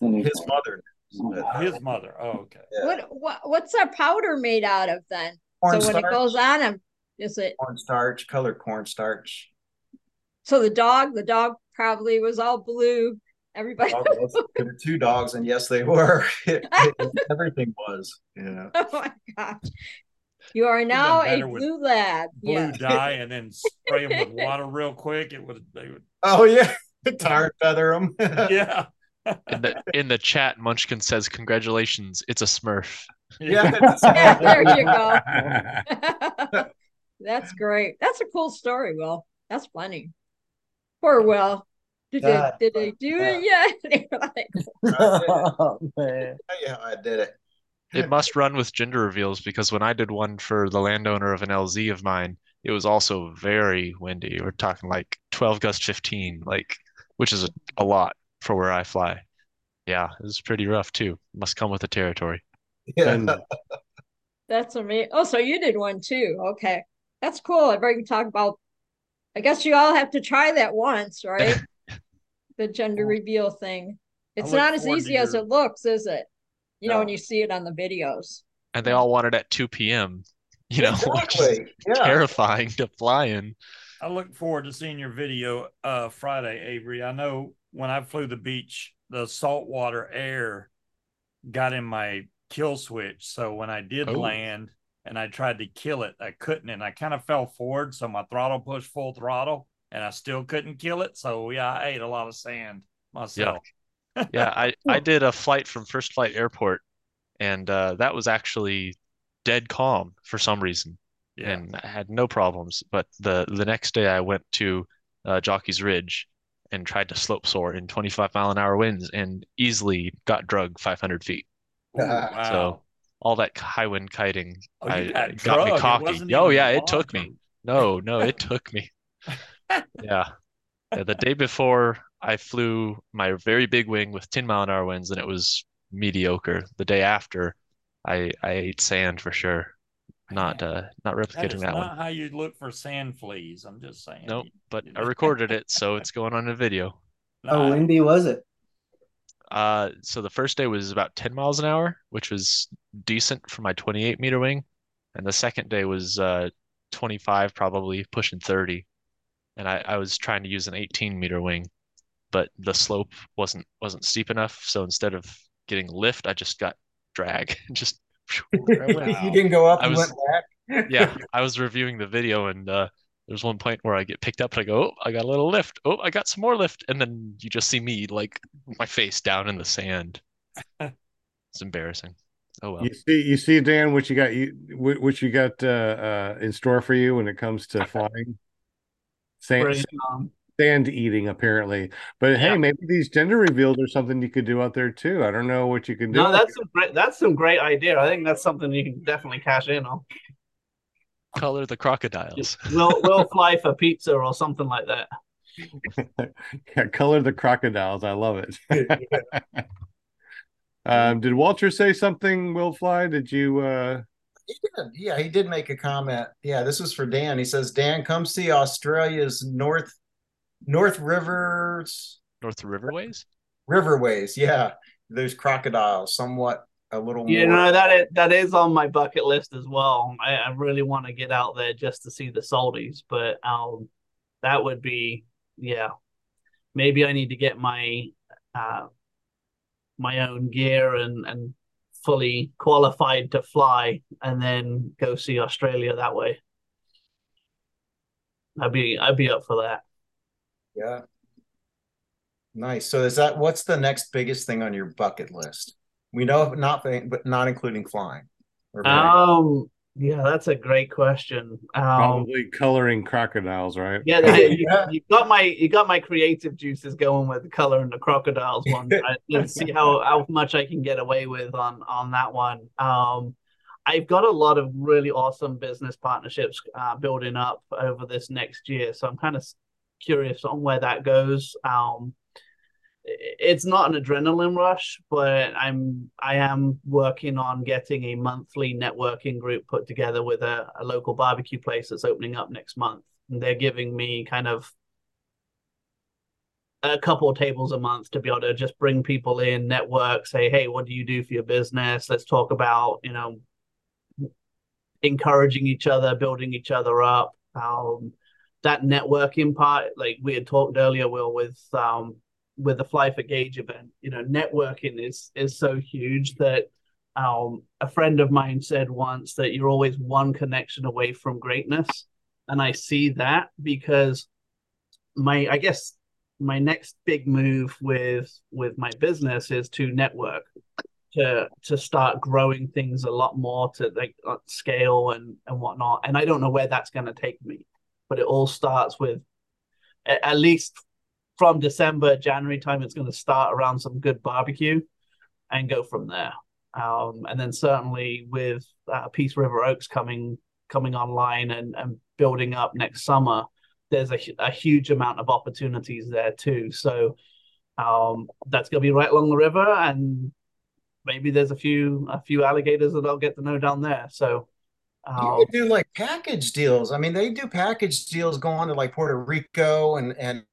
His mother knew. Oh, his mother. Oh, okay. Yeah. what, what what's that powder made out of then? Corn so when it goes on him, is it cornstarch, colored cornstarch. so the dog the dog probably was all blue. Everybody. Oh, those- there were two dogs, and yes, they were. It- it- everything was. Yeah. oh my gosh. You are now a better with blue lad. Blue Yeah. dye and then spray them with water real quick. It would, they would, Oh yeah, tar feather them. yeah. In the in the chat, Munchkin says, "Congratulations, it's a Smurf." yeah. Yeah, there you go. That's great. That's a cool story, Will. That's funny. Poor Will. Did God, they did they do it yet? Like, oh, man. yeah, I did it. It must run with gender reveals because when I did one for the landowner of an LZ of mine, it was also very windy. We're talking like 12 gust 15, like which is a, a lot for where I fly. Yeah, it was pretty rough too. Must come with the territory. Yeah. And That's amazing. Oh, so you did one too. Okay. That's cool. I've already talked about I guess you all have to try that once, right? the gender reveal thing. It's not as forward to easy as it looks, is it? You know, when you see it on the videos. And they all want it at 2 p.m., you know, which is Exactly. Yeah. terrifying to fly in. I look forward to seeing your video uh Friday, Avery. I know when I flew the beach, the saltwater air got in my kill switch. So when I did Oh. land and I tried to kill it, I couldn't and I kind of fell forward. So my throttle pushed full throttle and I still couldn't kill it. So yeah, I ate a lot of sand myself. Yeah, I I did a flight from First Flight Airport, and uh, that was actually dead calm for some reason, Yeah. and I had no problems. But the the next day I went to uh, Jockey's Ridge and tried to slope soar in 25 mile an hour winds and easily got drug 500 feet. Ooh, Wow. wow. So all that high wind kiting Oh, I, got got me cocky. wasn't Oh yeah, it took me. No, no, it took me. Yeah. Yeah, the day before I flew my very big wing with 10 mile an hour winds and it was mediocre. The day after I I ate sand for sure. Not uh not replicating That replicating is that not one. how you look for sand fleas. I'm just saying. Nope, but I recorded it, so it's going on a video. Oh, Nah, windy was it? Uh so the first day was about 10 miles an hour, which was decent for my 28 meter wing, and the second day was uh 25 probably pushing 30. And I, I was trying to use an 18 meter wing, but the slope wasn't wasn't steep enough, so instead of getting lift, I just got drag. Just there I went. you didn't go up I and was- went back. yeah, I was reviewing the video and uh there's one point where I get picked up and I go, oh, I got a little lift. Oh, I got some more lift. And then you just see me like my face down in the sand. It's embarrassing. Oh well. you see, you see, Dan, what you got, you what what you got uh, uh, in store for you when it comes to flying. Sand, Bring, um, sand eating, apparently. But hey, Yeah. maybe these gender reveals are something you could do out there too. I don't know what you can do. no, that's some great. That's some great idea. I think that's something you can definitely cash in on. Color the crocodiles. We'll we'll fly for pizza or something like that. yeah, color the crocodiles. I love it. um, did Walter say something? Will fly? Did you? uh He did. Yeah, he did make a comment. Yeah, this was for Dan. He says, Dan, come see Australia's North North Rivers North Riverways? Riverways. Yeah, those crocodiles, somewhat a little more. You more. know that is, that is on my bucket list as well. I, I really want to get out there just to see the Salties, but um, that would be yeah. Maybe I need to get my uh my own gear and and fully qualified to fly, and then go see Australia that way. I'd be I'd be up for that. Yeah. Nice. So is that what's the next biggest thing on your bucket list? We know not but not including flying. Or Um, yeah, that's a great question. Um, Probably coloring crocodiles, right? Yeah, that- you, Yeah. you got my you got my creative juices going with the color and the crocodiles one. I, let's see how how much I can get away with on on that one. Um, I've got a lot of really awesome business partnerships uh, building up over this next year, so I'm kind of curious on where that goes. Um, it's not an adrenaline rush, but I'm I am working on getting a monthly networking group put together with a, a local barbecue place that's opening up next month. And they're giving me kind of a couple of tables a month to be able to just bring people in, network, say, hey, what do you do for your business? Let's talk about, you know, encouraging each other, building each other up. Um, that networking part, like we had talked earlier, Will, with um with the Fly for Gauge event, you know, networking is is so huge that um a friend of mine said once that you're always one connection away from greatness. And I see that because my I guess my next big move with with my business is to network to to start growing things a lot more to like uh, scale and and whatnot and i don't know where that's going to take me but it all starts with at least from december january time it's going to start around some good barbecue and go from there um, and then certainly with uh, peace river oaks coming coming online and and building up next summer there's a, a huge amount of opportunities there too. So um, that's going to be right along the river, and maybe there's a few a few alligators that I'll get to know down there. So um, you do like package deals. I mean, they do package deals going to like Puerto Rico and and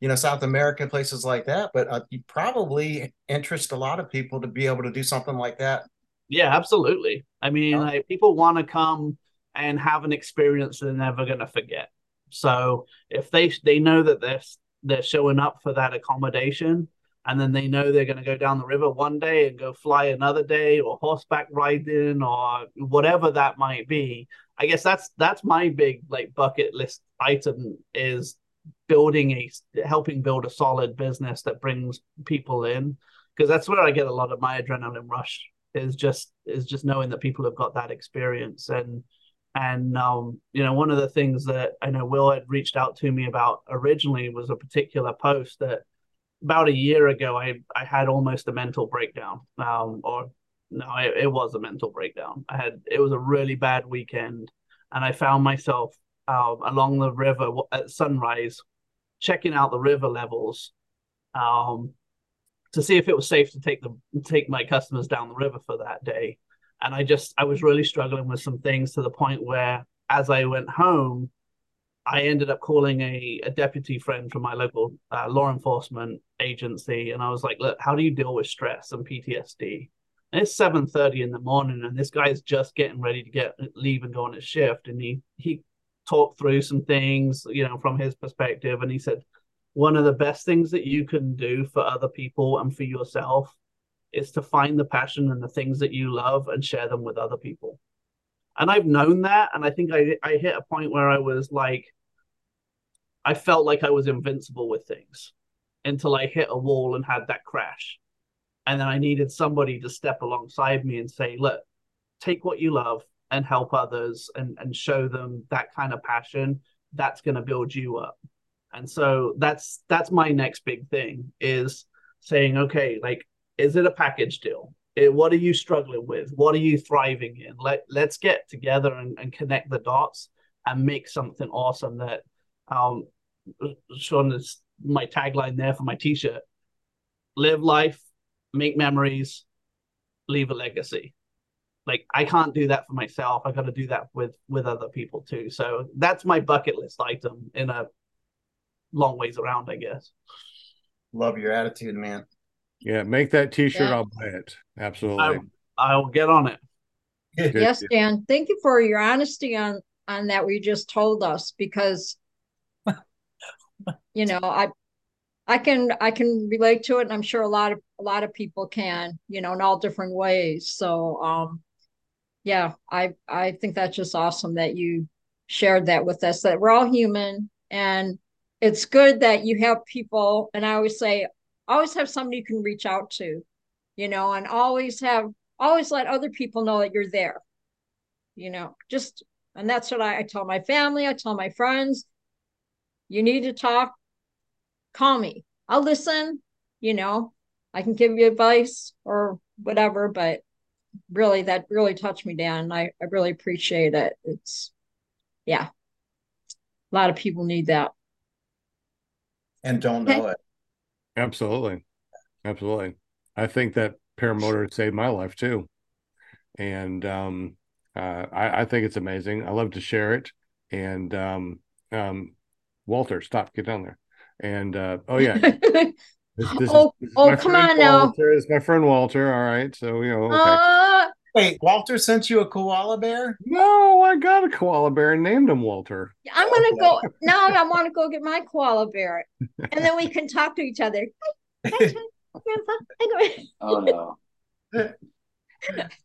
you know South America places like that. But uh, you probably interest a lot of people to be able to do something like that. Yeah, absolutely. I mean, like people want to come and have an experience they're never going to forget. So if they they know that they're they're showing up for that accommodation, and then they know they're going to go down the river one day and go fly another day, or horseback riding, or whatever that might be. I guess that's that's my big like bucket list item is building a helping build a solid business that brings people in because that's where I get a lot of my adrenaline rush is just is just knowing that people have got that experience and and um, you know, one of the things that I know Will had reached out to me about originally was a particular post that about a year ago I I had almost a mental breakdown. Um, or no, it, it was a mental breakdown. I had it was a really bad weekend, and I found myself um, along the river at sunrise, checking out the river levels, um, to see if it was safe to take the take my customers down the river for that day and I just I was really struggling with some things to the point where as I went home, I ended up calling a, a deputy friend from my local uh, law enforcement agency, and I was like, "Look, how do you deal with stress and PTSD?" And it's seven thirty in the morning, and this guy is just getting ready to get leave and go on his shift, and he he talked through some things, you know, from his perspective, and he said, "One of the best things that you can do for other people and for yourself is to find the passion and the things that you love and share them with other people. And I've known that. And I think I, I hit a point where I was like, I felt like I was invincible with things until I hit a wall and had that crash. And then I needed somebody to step alongside me and say, look, take what you love and help others and, and show them that kind of passion. That's going to build you up. And so that's that's my next big thing is saying, okay, like is it a package deal? It, what are you struggling with? What are you thriving in? Let let's get together and, and connect the dots and make something awesome. That um, Sean is my tagline there for my T-shirt: live life, make memories, leave a legacy. Like I can't do that for myself. I got to do that with with other people too. So that's my bucket list item in a long ways around, I guess. Love your attitude, man. Yeah, make that T-shirt. Yeah. I'll buy it. Absolutely. I, will get on it. yes, Dan. Thank you for your honesty on on that. We just told us because, you know, I I can I can relate to it, and I'm sure a lot of a lot of people can. You know, in all different ways. So, um, yeah, I I think that's just awesome that you shared that with us. That we're all human, and it's good that you have people. And I always say always have somebody you can reach out to, you know, and always have always let other people know that you're there. You know, just and that's what I, I tell my family, I tell my friends, you need to talk, call me. I'll listen, you know, I can give you advice or whatever, but really that really touched me Dan. I, I really appreciate it. It's yeah. A lot of people need that. And don't know it. Absolutely. Absolutely. I think that paramotor saved my life too. And um, uh, I, I, think it's amazing. I love to share it. And um, um, Walter, stop, get down there. And uh, oh, yeah. This, this oh, is, this oh come on Walter. now. It's my friend Walter. All right. So, you know, okay. Uh, Wait, Walter sent you a koala bear? No, I got a koala bear and named him Walter. I'm gonna go now. I want to go get my koala bear, and then we can talk to each other. Hi, hi, hi, Grandpa. Hi, Oh no.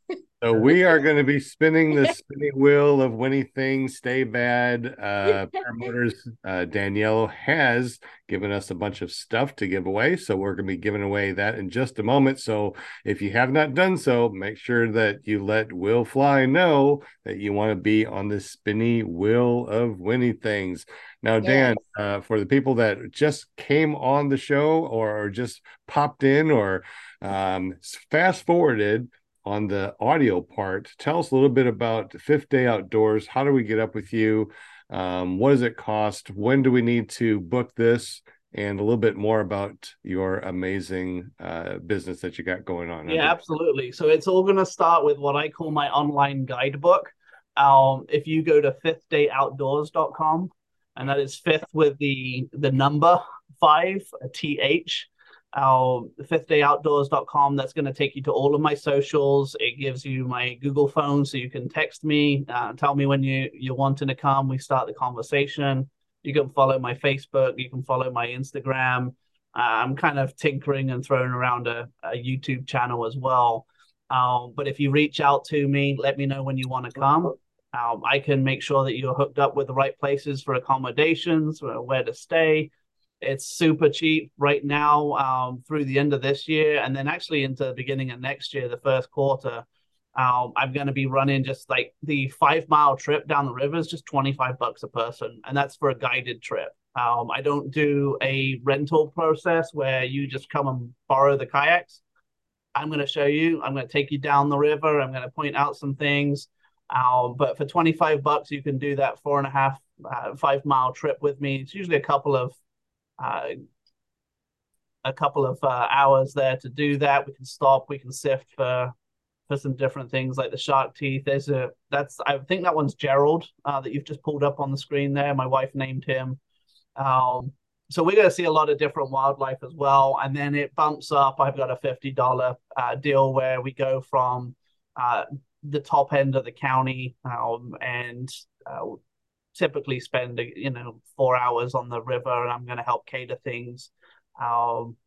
So we are going to be spinning the spinning wheel of Winnie Things Stay Bad. Uh, Paramotors uh, Danielle has given us a bunch of stuff to give away, so we're going to be giving away that in just a moment. So if you have not done so, make sure that you let Will Fly know that you want to be on the spinny wheel of Winnie Things. Now, Dan, uh, for the people that just came on the show or, or just popped in or um, fast forwarded on the audio part, tell us a little bit about Fifth Day Outdoors. How do we get up with you? Um, what does it cost? When do we need to book this? And a little bit more about your amazing uh, business that you got going on. Yeah, absolutely. So it's all going to start with what I call my online guidebook. Um, if you go to fifthdayOutdoors.com, and that is fifth with the the number five, a th our fifthdayOutdoors.com. That's going to take you to all of my socials. It gives you my Google phone so you can text me, uh, tell me when you, you're wanting to come. We start the conversation. You can follow my Facebook. You can follow my Instagram. Uh, I'm kind of tinkering and throwing around a, a YouTube channel as well. Um, but if you reach out to me, let me know when you want to come. Um, I can make sure that you're hooked up with the right places for accommodations, where to stay it's super cheap right now um, through the end of this year, and then actually into the beginning of next year, the first quarter. Um, I'm going to be running just like the five mile trip down the river is just 25 bucks a person, and that's for a guided trip. Um, I don't do a rental process where you just come and borrow the kayaks. I'm going to show you. I'm going to take you down the river. I'm going to point out some things. Um, but for 25 bucks, you can do that four and a half, uh, five mile trip with me. It's usually a couple of a couple of uh, hours there to do that. We can stop. We can sift for for some different things like the shark teeth. There's a that's I think that one's Gerald uh, that you've just pulled up on the screen there. My wife named him. Um, so we're going to see a lot of different wildlife as well, and then it bumps up. I've got a fifty dollar uh, deal where we go from uh, the top end of the county um, and uh, typically spend you know four hours on the river and i'm going to help cater things. Um,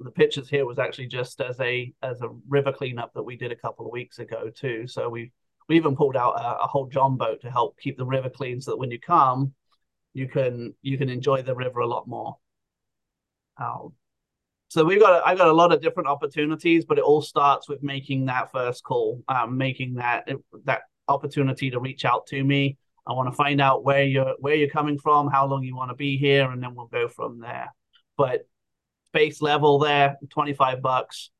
the pictures here was actually just as a as a river cleanup that we did a couple of weeks ago too. So we we even pulled out a, a whole john boat to help keep the river clean so that when you come you can you can enjoy the river a lot more. Um, so we've got I've got a lot of different opportunities, but it all starts with making that first call, um, making that that opportunity to reach out to me, I want to find out where you're where you're coming from, how long you want to be here, and then we'll go from there. But base level there, 25 bucks.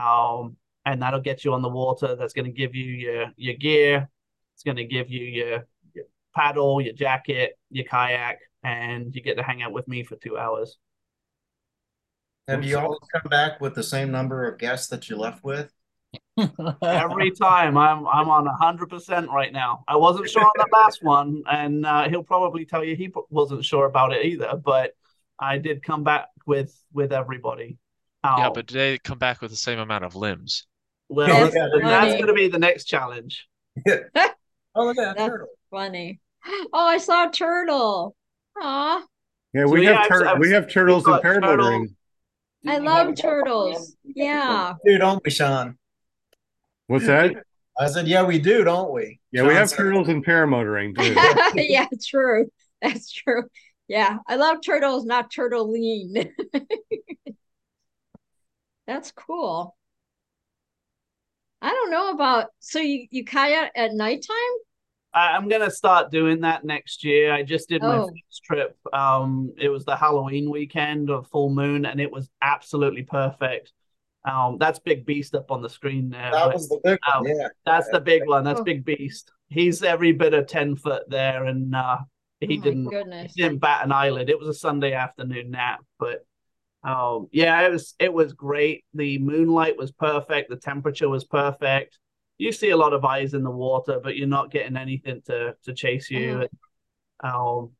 Um, and that'll get you on the water. That's going to give you your your gear. It's going to give you your, your paddle, your jacket, your kayak, and you get to hang out with me for two hours. Have you always come back with the same number of guests that you left with? Every time I'm I'm on hundred percent right now. I wasn't sure on the last one, and uh, he'll probably tell you he wasn't sure about it either. But I did come back with with everybody. Um, yeah, but did they come back with the same amount of limbs? Well, that's, that's going to be the next challenge. oh, look at that that's turtle. Funny. Oh, I saw a turtle. Aw. Yeah, we so, have yeah, tur- we have turtles and paramotoring. I love turtles. Yeah. Dude, don't we, Sean? What's that? I said, yeah, we do, don't we? Yeah, John we have said. turtles and paramotoring too. yeah, true. That's true. Yeah, I love turtles, not turtle lean. That's cool. I don't know about so you you kayak at nighttime. I'm gonna start doing that next year. I just did my oh. first trip. Um, it was the Halloween weekend of full moon, and it was absolutely perfect. Um, that's Big Beast up on the screen there. That but, was the big um, one, yeah. That's the big one. That's oh. Big Beast. He's every bit of ten foot there, and uh, he oh didn't goodness. he didn't bat an eyelid. It was a Sunday afternoon nap, but um, yeah, it was it was great. The moonlight was perfect. The temperature was perfect. You see a lot of eyes in the water, but you're not getting anything to to chase you. Uh-huh. Um,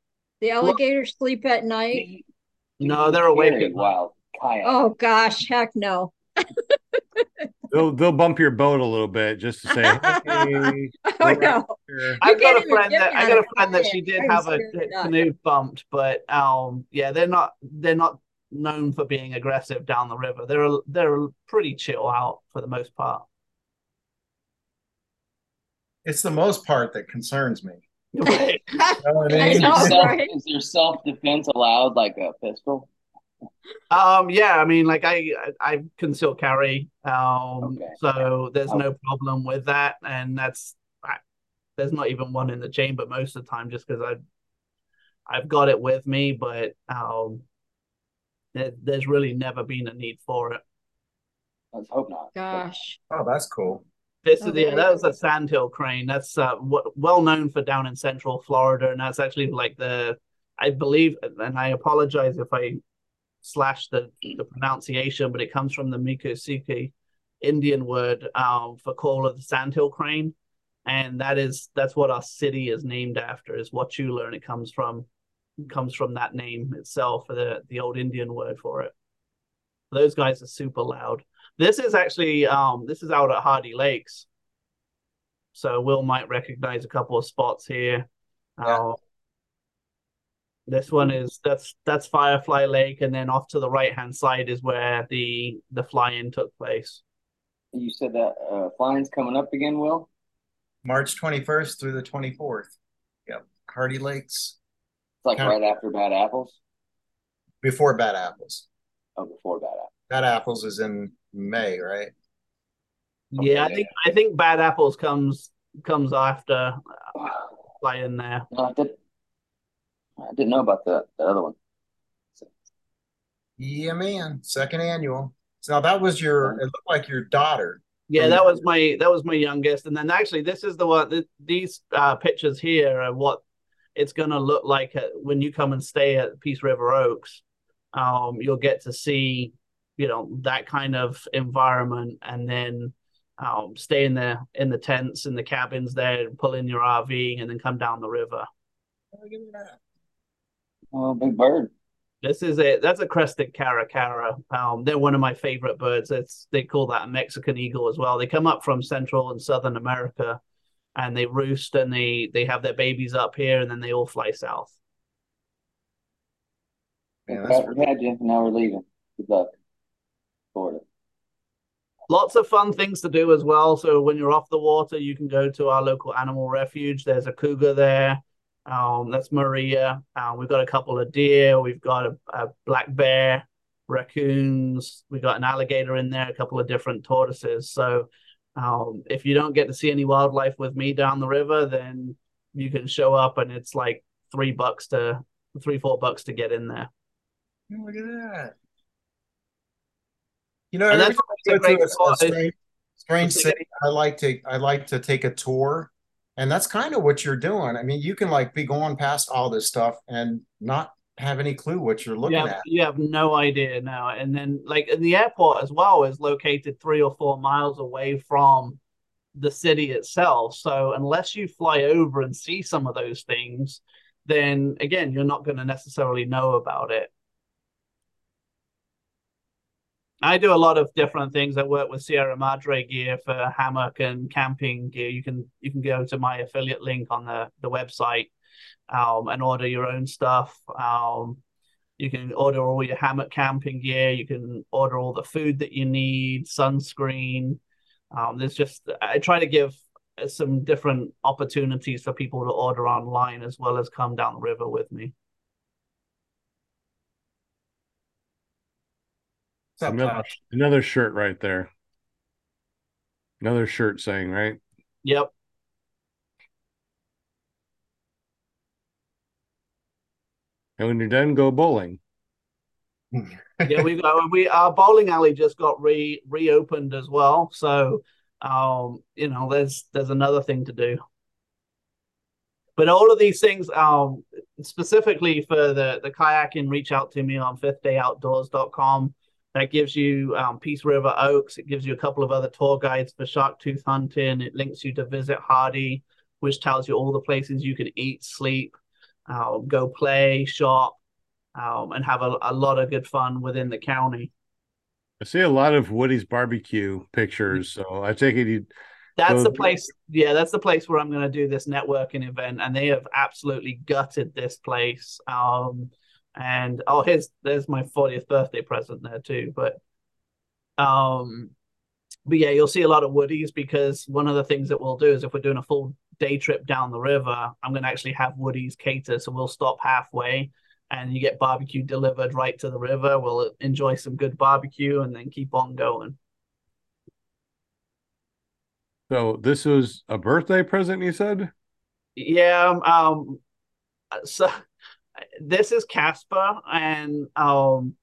the alligators well, sleep at night. No, they're awake. Wild Oh gosh, heck no. they'll they'll bump your boat a little bit just to say, hey, oh no. out. I've got a friend that I got a friend that she did I'm have a scared to canoe bumped, but um yeah, they're not they're not known for being aggressive down the river. They're they're pretty chill out for the most part. It's the most part that concerns me. Right. You know I I mean? Is there self- right? is there self defense allowed, like a pistol? Um, yeah, I mean, like I I can still carry, um, Okay. so there's Okay. no problem with that, and that's I, there's not even one in the chamber most of the time, just because I I've got it with me, but um, there, there's really never been a need for it. Let's hope not. Gosh. Oh, that's cool. This Oh, is yeah, that was a sandhill crane. That's uh, w- well known for down in central Florida, and that's actually like the I believe, and I apologize if I slash the the pronunciation, but it comes from the Miccosukee Indian word um, for call of the sandhill crane, and that is that's what our city is named after is Wauchula, and it comes from comes from that name itself the the old Indian word for it. Those guys are super loud. This is actually um this is out at Hardee Lakes. So Will might recognize a couple of spots here. Yeah. Uh, this one is that's that's Firefly Lake, and then off to the right hand side is where the the fly-in took place. You said that uh, flying's coming up again, Will? March 21st through the 24th. Yep. Hardee Lakes It's like Count- right after Bad Apples. before Bad Apples. Oh, before Bad Apples. Bad Apples is in May, right? Okay, yeah, I think I think Bad Apples comes comes after uh, fly-in there. No, I did. I didn't know about the, the other one. Yeah, man. Second annual. So now that was your, it looked like your daughter. Yeah, that was my that was my youngest, and then actually this is the one. th- These uh, pictures here are what it's gonna look like at, when you come and stay at Peace River Oaks. Um, you'll get to see, you know, that kind of environment, and then um, stay in the in the tents in the cabins there, pull in your RV, and then come down the river. Look at that. Oh, big bird. This is a That's a crested caracara. Um, they're one of my favorite birds. It's they call that a Mexican eagle as well. They come up from Central and Southern America, and they roost and they they have their babies up here, and then they all fly south. Yeah, that's thought we. Now we're leaving. Good luck. Florida. Lots of fun things to do as well. So when you're off the water, you can go to our local animal refuge. There's a cougar there. Um, that's Maria. Uh, we've got a couple of deer. We've got a, a black bear, raccoons. We've got an alligator in there, a couple of different tortoises. So um, if you don't get to see any wildlife with me down the river, then you can show up and it's like three bucks to three, four bucks to get in there. Look at that. You know, And that's time I what's a a strange, strange city, I like to I like to take a tour. And that's kind of what you're doing. I mean, you can like be going past all this stuff and not have any clue what you're looking you have, at. you have no idea now. And then, like, the airport as well is located three or four miles away from the city itself. So, unless you fly over and see some of those things, then again, you're not going to necessarily know about it. I do a lot of different things. I work with Sierra Madre gear for hammock and camping gear. You can you can go to my affiliate link on the the website um, and order your own stuff. Um, you can order all your hammock camping gear. You can order all the food that you need, sunscreen. Um, there's just I try to give some different opportunities for people to order online as well as come down the river with me. Up, Another, another shirt right there. Another shirt saying, right? Yep. And when you're done, go bowling. yeah, we've got we our bowling alley just got re reopened as well. So um, you know, there's there's another thing to do. But all of these things, um, specifically for the the kayaking, reach out to me on fifthdayOutdoors.com. That gives you um, Peace River Oaks. It gives you a couple of other tour guides for shark tooth hunting. It links you to visit Hardee, which tells you all the places you can eat, sleep, uh, go play, shop, um, and have a, a lot of good fun within the county. I see a lot of Woody's barbecue pictures, so I take it you. That's the place. Yeah, that's the place where I'm going to do this networking event, and they have absolutely gutted this place. Um, and oh, here's there's my 40th birthday present there too. But, um, but yeah, you'll see a lot of woodies because one of the things that we'll do is if we're doing a full day trip down the river, I'm going to actually have woodies cater, so we'll stop halfway. And you get barbecue delivered right to the river. We'll enjoy some good barbecue and then keep on going. So this was a birthday present, you said? Yeah, um, so this is Casper, and um,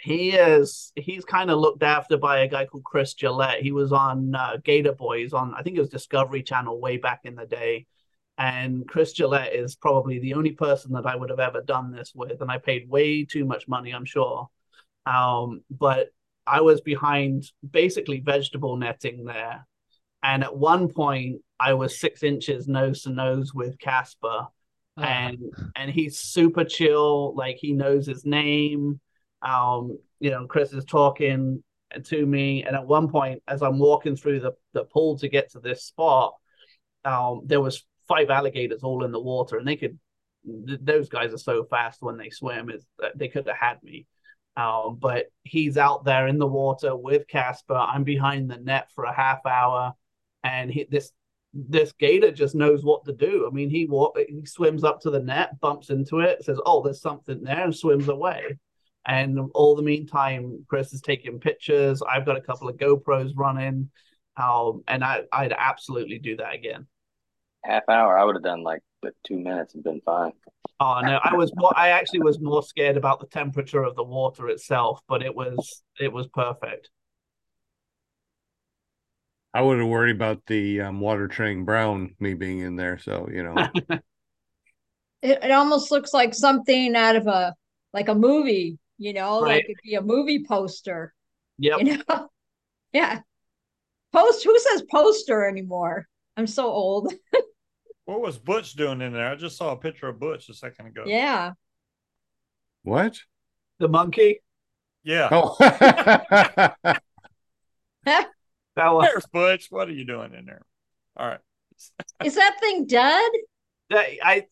he is he's kind of looked after by a guy called Chris Gillette. He was on uh, Gator Boys on I think it was Discovery Channel way back in the day, and Chris Gillette is probably the only person that I would have ever done this with, and I paid way too much money, I'm sure. Um, but I was behind basically vegetable netting there. And at one point, I was six inches nose to nose with Casper, And and he's super chill. Like he knows his name. Um, you know, Chris is talking to me, and at one point, as I'm walking through the the pool to get to this spot, um, there was five alligators all in the water, and they could. Th- those guys are so fast when they swim; is that they could have had me. Um, but he's out there in the water with Casper. I'm behind the net for a half hour, and he, this this gator just knows what to do. I mean, he walk, he swims up to the net, bumps into it, says, "Oh, there's something there," and swims away. And all the meantime, Chris is taking pictures. I've got a couple of GoPros running, um, and I, I'd absolutely do that again. Half hour, I would have done like two minutes and been fine. Oh no, I was more, I actually was more scared about the temperature of the water itself, but it was it was perfect. I would have worried about the um, water turning brown, me being in there. So you know, It, it almost looks like something out of a like a movie, you know, Right. like it'd be a movie poster, Yeah. you know. Yeah. Post who says poster anymore? I'm so old. What was Butch doing in there? I just saw a picture of Butch a second ago. Yeah. what? The monkey. Yeah. Oh, That was There's Butch. What are you doing in there? All right. Is that thing dead? I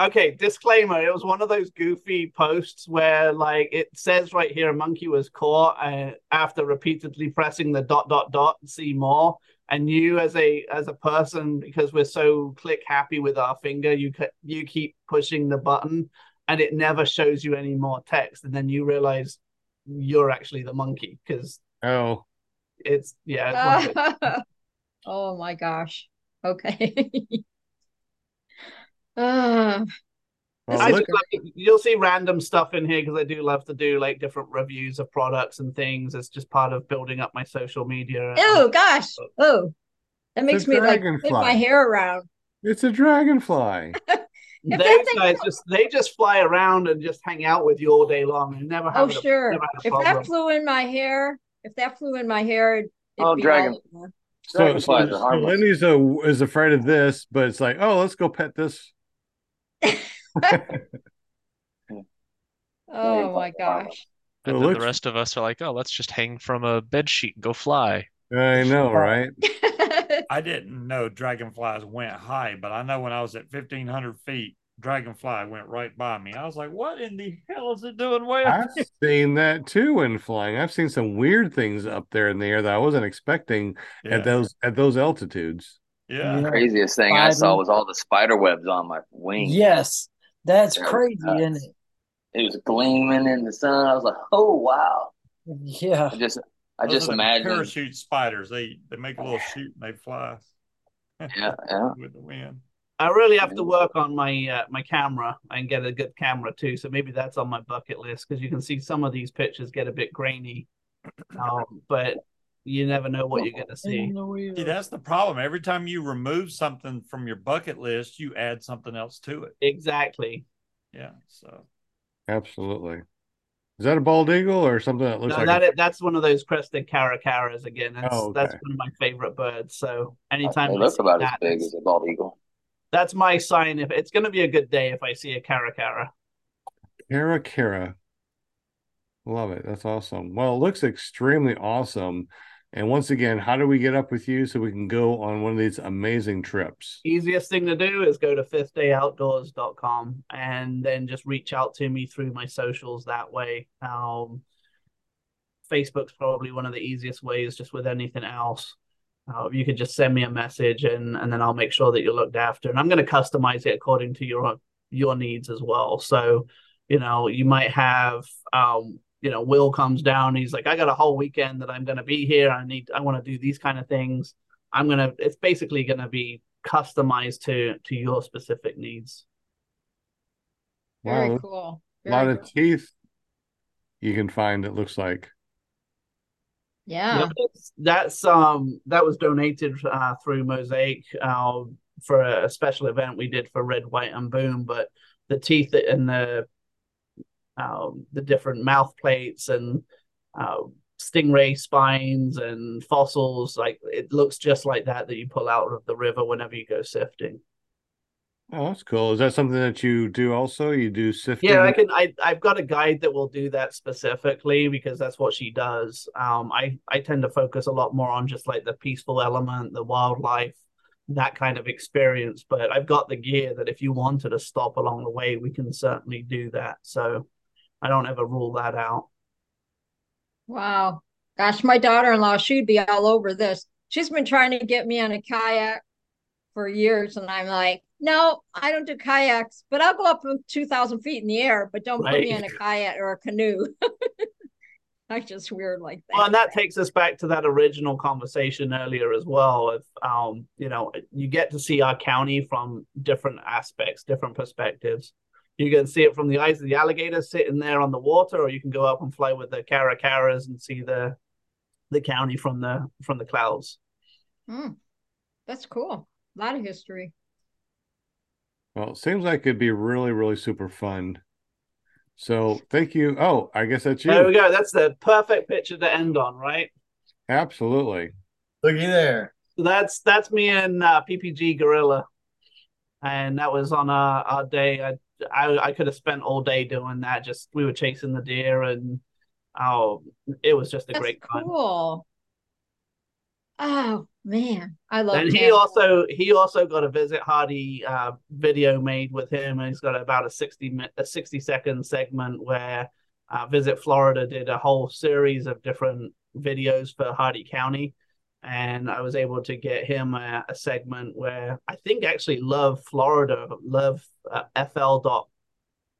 okay, disclaimer, it was one of those goofy posts where like it says right here a monkey was caught uh, after repeatedly pressing the dot dot dot see more and you as a as a person because we're so click happy with our finger you ca- you keep pushing the button and it never shows you any more text and then you realize you're actually the monkey because oh, it's yeah it's one of those- oh my gosh. Okay. uh, well, I look, like, you'll see random stuff in here because I do love to do like different reviews of products and things. It's just part of building up my social media. oh gosh. Oh. That makes a me like flip my hair around. it's a dragonfly. If Those that thing guys just they just fly around and just hang out with you all day long and never Oh have. sure. never had a If problem. that flew in my hair, if that flew in my hair, it'd Oh, be dragon. all. So, so, Dragonflies are so harmless. A, is afraid of this, but it's like, oh, let's go pet this. Oh my gosh. And then looks- the rest of us are like, oh, let's just hang from a bed sheet and go fly. I know, right? I didn't know dragonflies went high, but I know when I was at 1500 feet, dragonfly went right by me. I was like, what in the hell is it doing way I've seen that too when flying. I've seen some weird things up there in the air that I wasn't expecting Yeah. at those at those altitudes. yeah. Yeah. Craziest thing I saw was all the spider webs on my wings. Yes, that's That was crazy, nuts. isn't it? It was gleaming in the sun. I was like, oh wow. Yeah. I just I Those just are the imagine parachute spiders. They they make a little shoot and they fly yeah, yeah. with the wind. I really have to work on my uh, my camera and get a good camera too. So maybe that's on my bucket list because you can see some of these pictures get a bit grainy, um, but you never know what you're going to see. In the wheel. See, that's the problem. Every time you remove something from your bucket list, you add something else to it. Exactly. Yeah. So Absolutely. Is that a bald eagle or something that looks No, like that a, that's one of those crested caracaras again. That's Oh, that's one of my favorite birds. So anytime They I look see about as big as a bald eagle. That's my sign. If it's going to be a good day, if I see a caracara, Kara Kara? Love it. That's awesome. Well, it looks extremely awesome. And once again, how do we get up with you so we can go on one of these amazing trips? Easiest thing to do is go to fifthdayoutdoors.com and then just reach out to me through my socials that way. Um, Facebook's probably one of the easiest ways, just with anything else. Uh, you could just send me a message and and then I'll make sure that you're looked after. And I'm going to customize it according to your your needs as well. So, you know, you might have um, you know, Will comes down, he's like, I got a whole weekend that I'm going to be here. I need I want to do these kind of things. I'm going to it's basically going to be customized to to your specific needs. Very Wow, cool. a lot Very of teeth you can find, it looks like. Yeah. Yeah, that's, that's um that was donated uh, through Mosaic uh, for a special event we did for Red, White, and Boom. But the teeth and the um, the different mouth plates and uh, stingray spines and fossils, like it looks just like that that you pull out of the river whenever you go sifting. Oh, that's cool. Is that something that you do also? You do sifting? Yeah, I can. I I've got a guide that will do that specifically because that's what she does. Um, I I tend to focus a lot more on just like the peaceful element, the wildlife, that kind of experience. But I've got the gear that if you wanted to stop along the way, we can certainly do that. So I don't ever rule that out. Wow. Gosh, my daughter-in-law, she'd be all over this. She's been trying to get me on a kayak for years, and I'm like, no, I don't do kayaks, but I'll go up to 2,000 feet in the air, but don't put me in a kayak or a canoe. I'm just weird like that. Well, and that takes us back to that original conversation earlier as well. Of um, you know, you get to see our county from different aspects, different perspectives. You can see it from the eyes of the alligator sitting there on the water, or you can go up and fly with the caracaras and see the the county from the from the clouds. Hmm. That's cool. A lot of history. Well, it seems like it'd be really, really super fun. So thank you. Oh, I guess that's you. There we go. That's the perfect picture to end on, right? Absolutely. Looky there. So that's that's me and uh, PPG Gorilla, and that was on our, our day. I, I I could have spent all day doing that. Just we were chasing the deer, and oh, it was just a That's great time. cool. Oh man, I love And he also he also got a visit Hardee uh, video made with him, and he's got about a sixty a sixty second segment where uh, Visit Florida did a whole series of different videos for Hardee County, and I was able to get him a, a segment where I think actually Love Florida Love uh, FL dot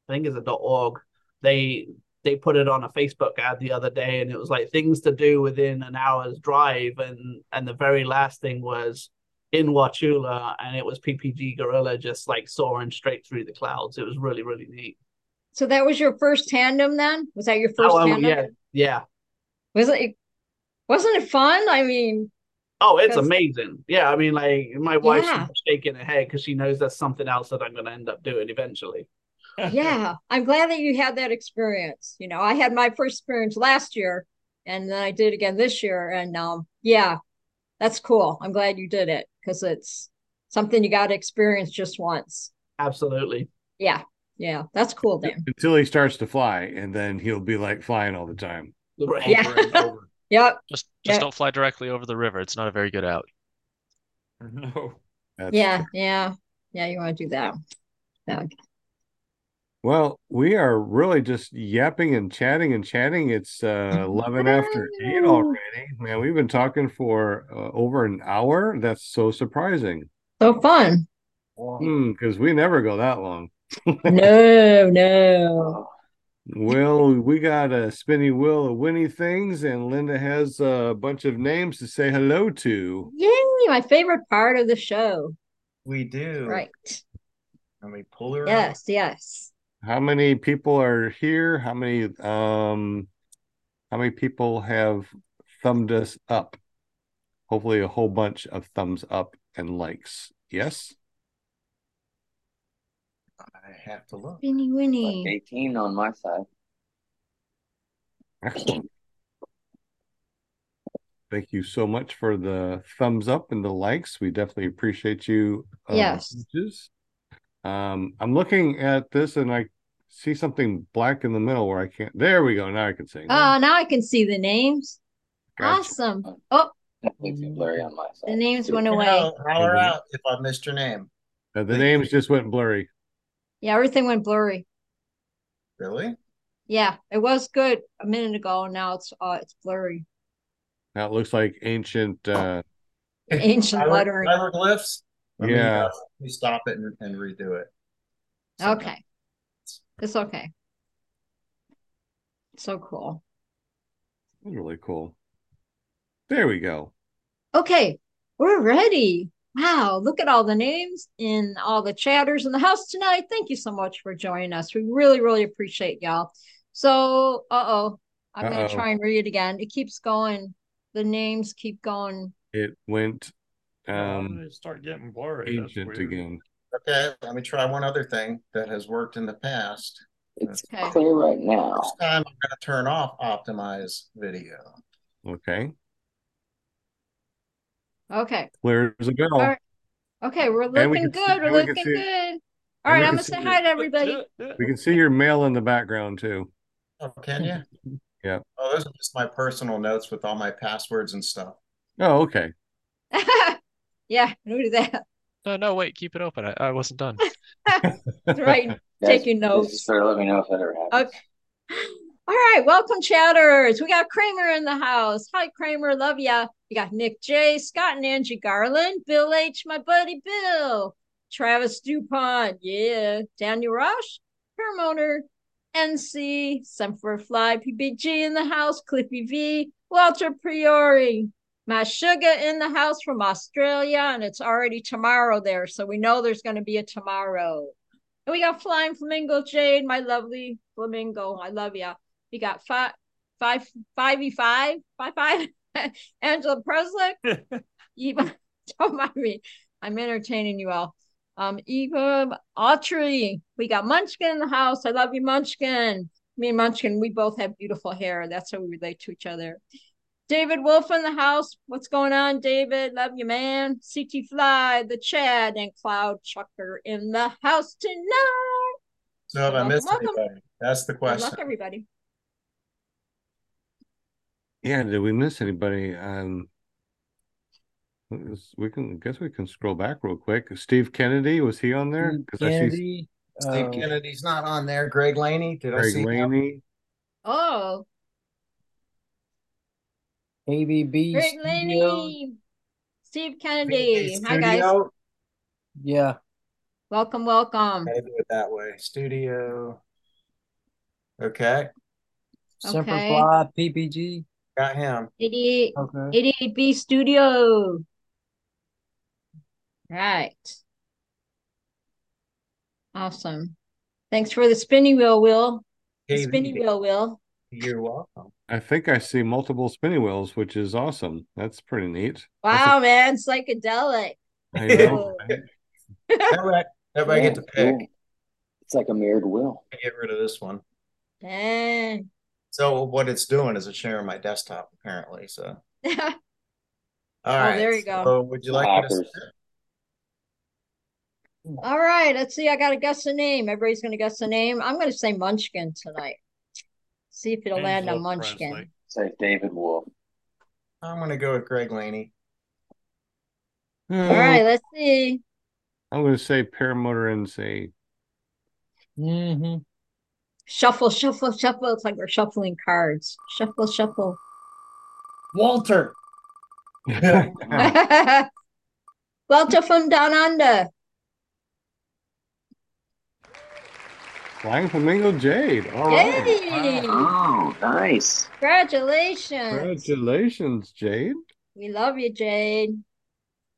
I think is a dot org. They they put it on a Facebook ad the other day, and it was like things to do within an hour's drive, and and the very last thing was in Wauchula, and it was PPG Gorilla just like soaring straight through the clouds. It was really really neat. So that was your first tandem then? Was that your first Oh, um, tandem? yeah, yeah. Was it wasn't it fun? I mean, Oh, it's amazing. Yeah, I mean, like my wife's Yeah. shaking her head because she knows that's something else that I'm going to end up doing eventually. Yeah, I'm glad that you had that experience. You know, I had my first experience last year and then I did again this year. And um, yeah, that's cool. I'm glad you did it because it's something you got to experience just once. Absolutely. Yeah, yeah, that's cool, Dan. Until he starts to fly, and then he'll be like flying all the time. Right. Yeah. Over and over. Yep. Just just Yeah. don't fly directly over the river. It's not a very good out. No. That's Yeah, yeah, yeah. You want to do that? Yeah. Well, we are really just yapping and chatting and chatting. It's uh, 11 after 8 already. Man, we've been talking for uh, over an hour. That's so surprising. So fun. Hmm, because we never go that long. No, no. Well, we got a spinny wheel of Winnie things, and Linda has a bunch of names to say hello to. Yay, my favorite part of the show. We do. Right. Let me pull her Yes, yes. How many people are here? How many um how many people have thumbed us up? Hopefully a whole bunch of thumbs up and likes. Yes? I have to look. Winnie, Like Winnie. 18 on my side. Excellent. Thank you so much for the thumbs up and the likes. We definitely appreciate you. uh, Yes. messages. Um, I'm looking at this and I see something black in the middle where I can't. There we go. Now I can see. Oh, now I can see the names. Gotcha. Awesome. Oh, blurry on my side. the names went away. know, holler Mhm. out if I missed your name. Uh, the names just went blurry. Yeah, everything went blurry. Really? Yeah, it was good a minute ago, and now it's uh it's blurry. Now it looks like ancient. uh Ancient lettering. Hieroglyphs? Let me, Yeah. uh, let me stop it and, and redo it. Okay. It's okay. So cool. Really cool. There we go. Okay, we're ready. Wow, look at all the names and all the chatters in the house tonight. Thank you so much for joining us. We really, really appreciate y'all. So, uh-oh, I'm gonna try and read it again. It keeps going. The names keep going. It went Um, start getting blurry. Ancient again. Okay, let me try one other thing that has worked in the past. It's Okay. clear right now. This time I'm going to turn off optimize video. Okay. Okay. Clear as a bell. All right. Okay, we're And we looking can see- good. We're and we looking good. All and right, we I'm gonna say hi to everybody. We can see your mail in the background too. Oh, can you? Yeah. Oh, those are just my personal notes with all my passwords and stuff. Oh, okay. Yeah, do that. No, no, wait, keep it open. I, I wasn't done. That's right. Taking notes. Just start let me know if that ever happens. Okay. All right, welcome chatters. We got Kramer in the house. Hi, Kramer, love ya. We got Nick J, Scott and Angie Garland, Bill H, my buddy Bill, Travis Dupont, yeah, Daniel Rush, Hermoner, NC, Semper Fly, PPG in the house, Clippy V, Walter Priori, my sugar in the house from Australia, and it's already tomorrow there, so we know there's going to be a tomorrow. And we got Flying Flamingo Jade, my lovely flamingo. I love ya. We got five, five, five e five, five five. Angela Preslick. Eva, don't mind me. I'm entertaining you all. Um, Eva Autry. We got Munchkin in the house. I love you, Munchkin. Me and Munchkin, we both have beautiful hair. That's how we relate to each other. David Wolf in the house. What's going on, David? Love you, man. CT Fly, the Chad, and Cloud Chucker in the house tonight. So have I missed welcome. anybody? That's the Good question. luck, everybody. Yeah, did we miss anybody? Um we can I guess we can scroll back real quick. Steve Kennedy, was he on there? Because I see Kennedy, Steve uh, Kennedy's not on there. Greg Laney, did I Greg see him? Laney. Oh, ABB Greg Studios. Laney, Steve Kennedy. Hi, guys. Yeah, Welcome, welcome. Gotta do it that way. Studio. Okay, Semper Okay. Fly, PPG. got him. 88, Okay. 88B Studio. Right. Awesome. Thanks for the spinning wheel, Will. The KV. spinny wheel, Will. You're welcome. I think I see multiple spinning wheels, which is awesome. That's pretty neat. Wow, man, psychedelic. I know. right? Everybody, everybody get to pick. Cool. It's like a mirrored wheel. Get rid of this one. Dang. So what it's doing is it's sharing my desktop apparently. So all Oh, right. there you go. So would you like me to Hackers. All right, let's see. I got to guess the name. Everybody's going to guess the name. I'm going to say Munchkin tonight. See if it'll land on Angela Munchkin. Presley. Say David Wolf. I'm gonna go with Greg Laney. All right, let's see. I'm going to say paramotor and say Mm-hmm. Shuffle, shuffle, shuffle. It's like we're shuffling cards. Shuffle, shuffle. Walter. Walter from Down Under. Flying Flamingo Jade. All right. Yay! Oh, nice. Congratulations. Congratulations, Jade. We love you, Jade.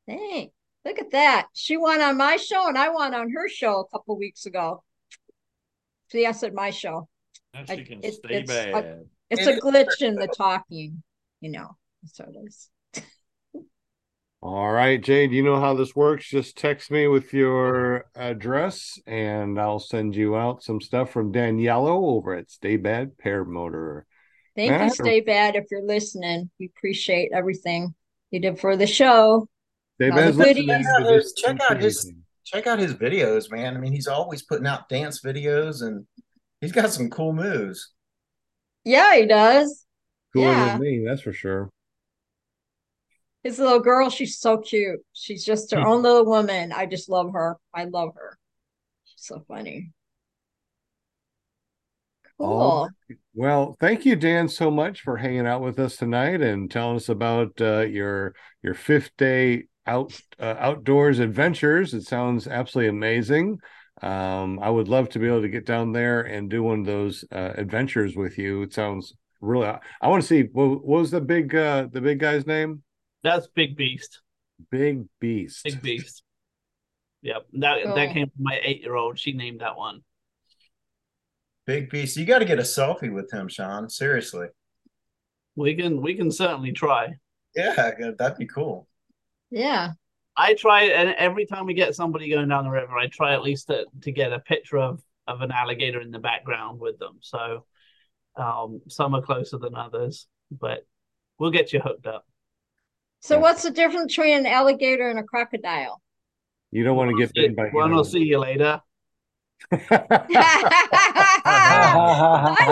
Thanks. Look at that. She won on my show and I won on her show a couple weeks ago. See, I said my show. Now I- she can it- stay it's a- bad. It's a glitch in the talking, you know. So it is. All right, Jade, you know how this works. Just text me with your address and I'll send you out some stuff from Daniello over at Stay Bad Paramotor. Thank you, Matter- Stay Bad, if you're listening. We appreciate everything you did for the show. Stay All the Bad's listening. Yeah, check out his- Check out his videos, man. I mean, he's always putting out dance videos and He's got some cool moves. Yeah, he does. Cooler Yeah. than me, that's for sure. His little girl, she's so cute. She's just her own little woman. I just love her. I love her. She's so funny. Cool. All Well, thank you, Dan, so much for hanging out with us tonight and telling us about uh, your your fifth day out uh, outdoors adventures. It sounds absolutely amazing. Um, I would love to be able to get down there and do one of those uh, adventures with you. It sounds really. I want to see what, what was the big uh, the big guy's name? That's Big Beast. Big Beast. Big Beast. Yep. That Cool. that came from my eight year old. She named that one. Big beast. You got to get a selfie with him, Sean. Seriously. We can we can certainly try. Yeah, that'd be cool. Yeah. I try and every time we get somebody going down the river, I try at least to, to get a picture of of an alligator in the background with them. So um, some are closer than others, but we'll get you hooked up. So Yeah. what's the difference between an alligator and a crocodile? You don't want to get bitten by. One I'll see you later. I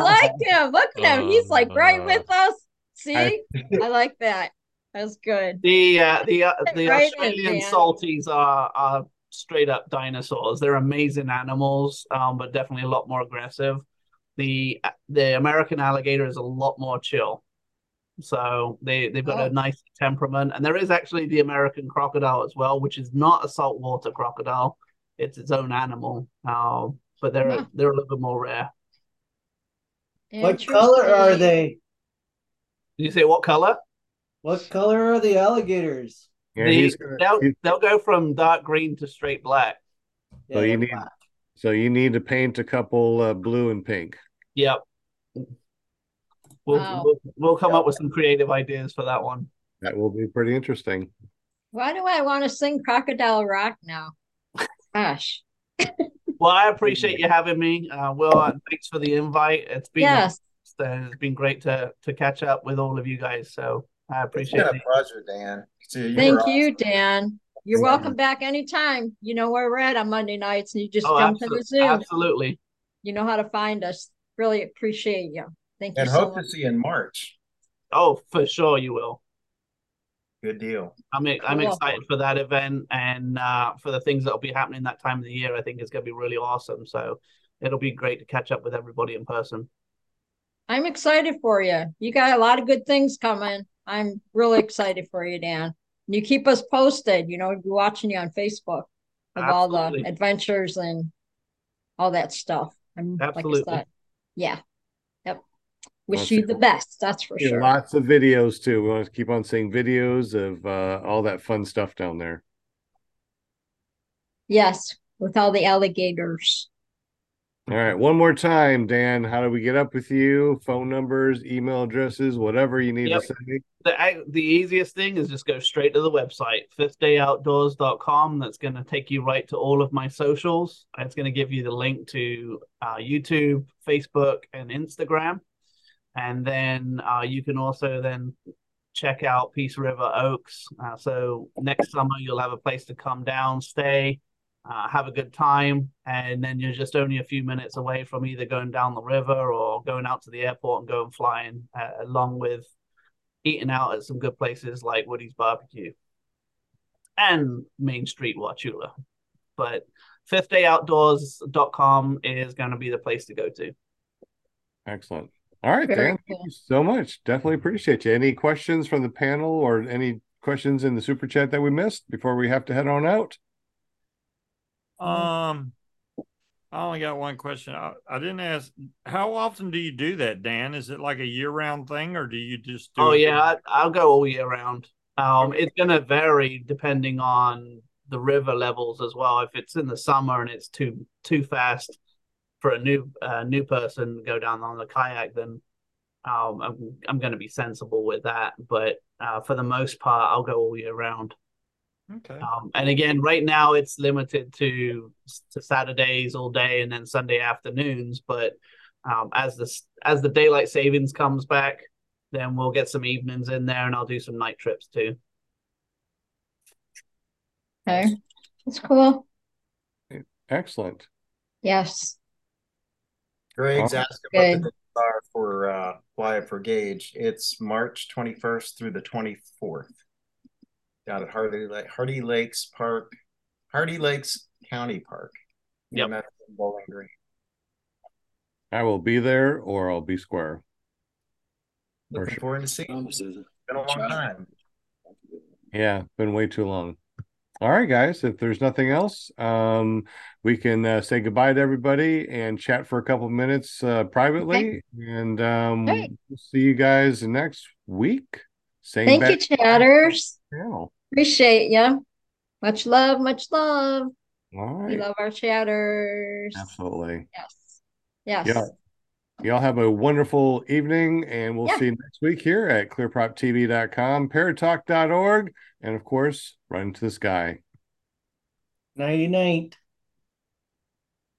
like him. Look at him. He's like right with us. See? I- I like that. That's good. The uh, the uh, the Right Australian Dan. salties are are straight up dinosaurs. They're amazing animals, um, but definitely a lot more aggressive. The the American alligator is a lot more chill. So they they've got Oh. a nice temperament, and there is actually the American crocodile as well, which is not a saltwater crocodile. It's its own animal, um, but they're Huh. they're a little bit more rare. What color are they? Did you say what color? What color are the alligators? Yeah, The- he's, they'll he's- they'll go from dark green to straight black. So you need- black. so you need to paint a couple uh, blue and pink. Yep. We'll, Wow. we'll we'll come up with some creative ideas for that one. That will be pretty interesting. Why do I want to sing Crocodile Rock now? Gosh. Well, I appreciate you having me, uh, Will. Uh, thanks for the invite. It's been Yes. uh, it's been great to to catch up with all of you guys. So I It's appreciate been a it. pleasure, Dan. So you Thank you, awesome. Dan. You're Yeah. welcome back anytime. You know where we're at on Monday nights, and you just Oh, come to the absolutely, Zoom. absolutely. You know how to find us. Really appreciate you. Thank you And so hope much. to see you in March. Oh, for sure you will. Good deal. I'm I'm Cool. excited for that event and uh, for the things that'll be happening that time of the year. I think it's going to be really awesome. So it'll be great to catch up with everybody in person. I'm excited for you. You got a lot of good things coming. I'm really excited for you, Dan. And you keep us posted. You know, we'll be watching you on Facebook of all the adventures and all that stuff. I'm Absolutely. like I said, yeah. Yep. Wish you the best. That's for Yeah, sure. Lots of videos too. We want to keep on seeing videos of uh, all that fun stuff down there. Yes, with all the alligators. All right, one more time, Dan. How do we get up with you? Phone numbers, email addresses, whatever you need Yep. to say. the the easiest thing is just go straight to the website fifthdayoutdoors.com that's going to take you right to all of my socials it's going to give you the link to uh, youtube facebook and instagram and then uh, you can also then check out peace river oaks uh, so next summer you'll have a place to come down stay uh, have a good time and then you're just only a few minutes away from either going down the river or going out to the airport and going flying uh, along with eating out at some good places like Woody's Barbecue and Main Street Wauchula. But fifthdayoutdoors.com is going to be the place to go to. Excellent. All right, Very Dan. cool. Thank you so much. Definitely appreciate you. Any questions from the panel or any questions in the super chat that we missed before we have to head on out? Um, I only got one question. I, I didn't ask. How often do you do that, Dan? Is it like a year-round thing, or do you just? Do Oh it- yeah, I, I'll go all year round. Um, it's going to vary depending on the river levels as well. If it's in the summer and it's too too fast for a new uh, new person to go down on the kayak, then um, I'm I'm going to be sensible with that. But uh, for the most part, I'll go all year round. Okay. Um, and again, right now it's limited to to Saturdays all day and then Sunday afternoons. But um, as the as the daylight savings comes back, then we'll get some evenings in there, and I'll do some night trips too. Okay. That's cool. Excellent. Yes. Greg's Oh. asking what the Good. dates are for uh, Quiet for Gage. It's March 21st through the 24th. Down at Hardee Lake, Hardee Lakes Park, Hardee Lakes County Park. near Yep. Bowling Green. I will be there or I'll be square. For Looking sure. forward to seeing. you. It's been a long time. Yeah, been way too long. All right, guys. If there's nothing else, um, we can uh, say goodbye to everybody and chat for a couple of minutes uh, privately, and um, Great. we'll see you guys next week. Same Thank bat you, chatters. channel. Appreciate you. Much love, much love. All We love our chatters. absolutely. Yes. Yes. Yeah. Y'all have a wonderful evening, and we'll Yeah. see you next week here at clearproptv.com, paratalk.org, and of course, run to the sky. Nighty night.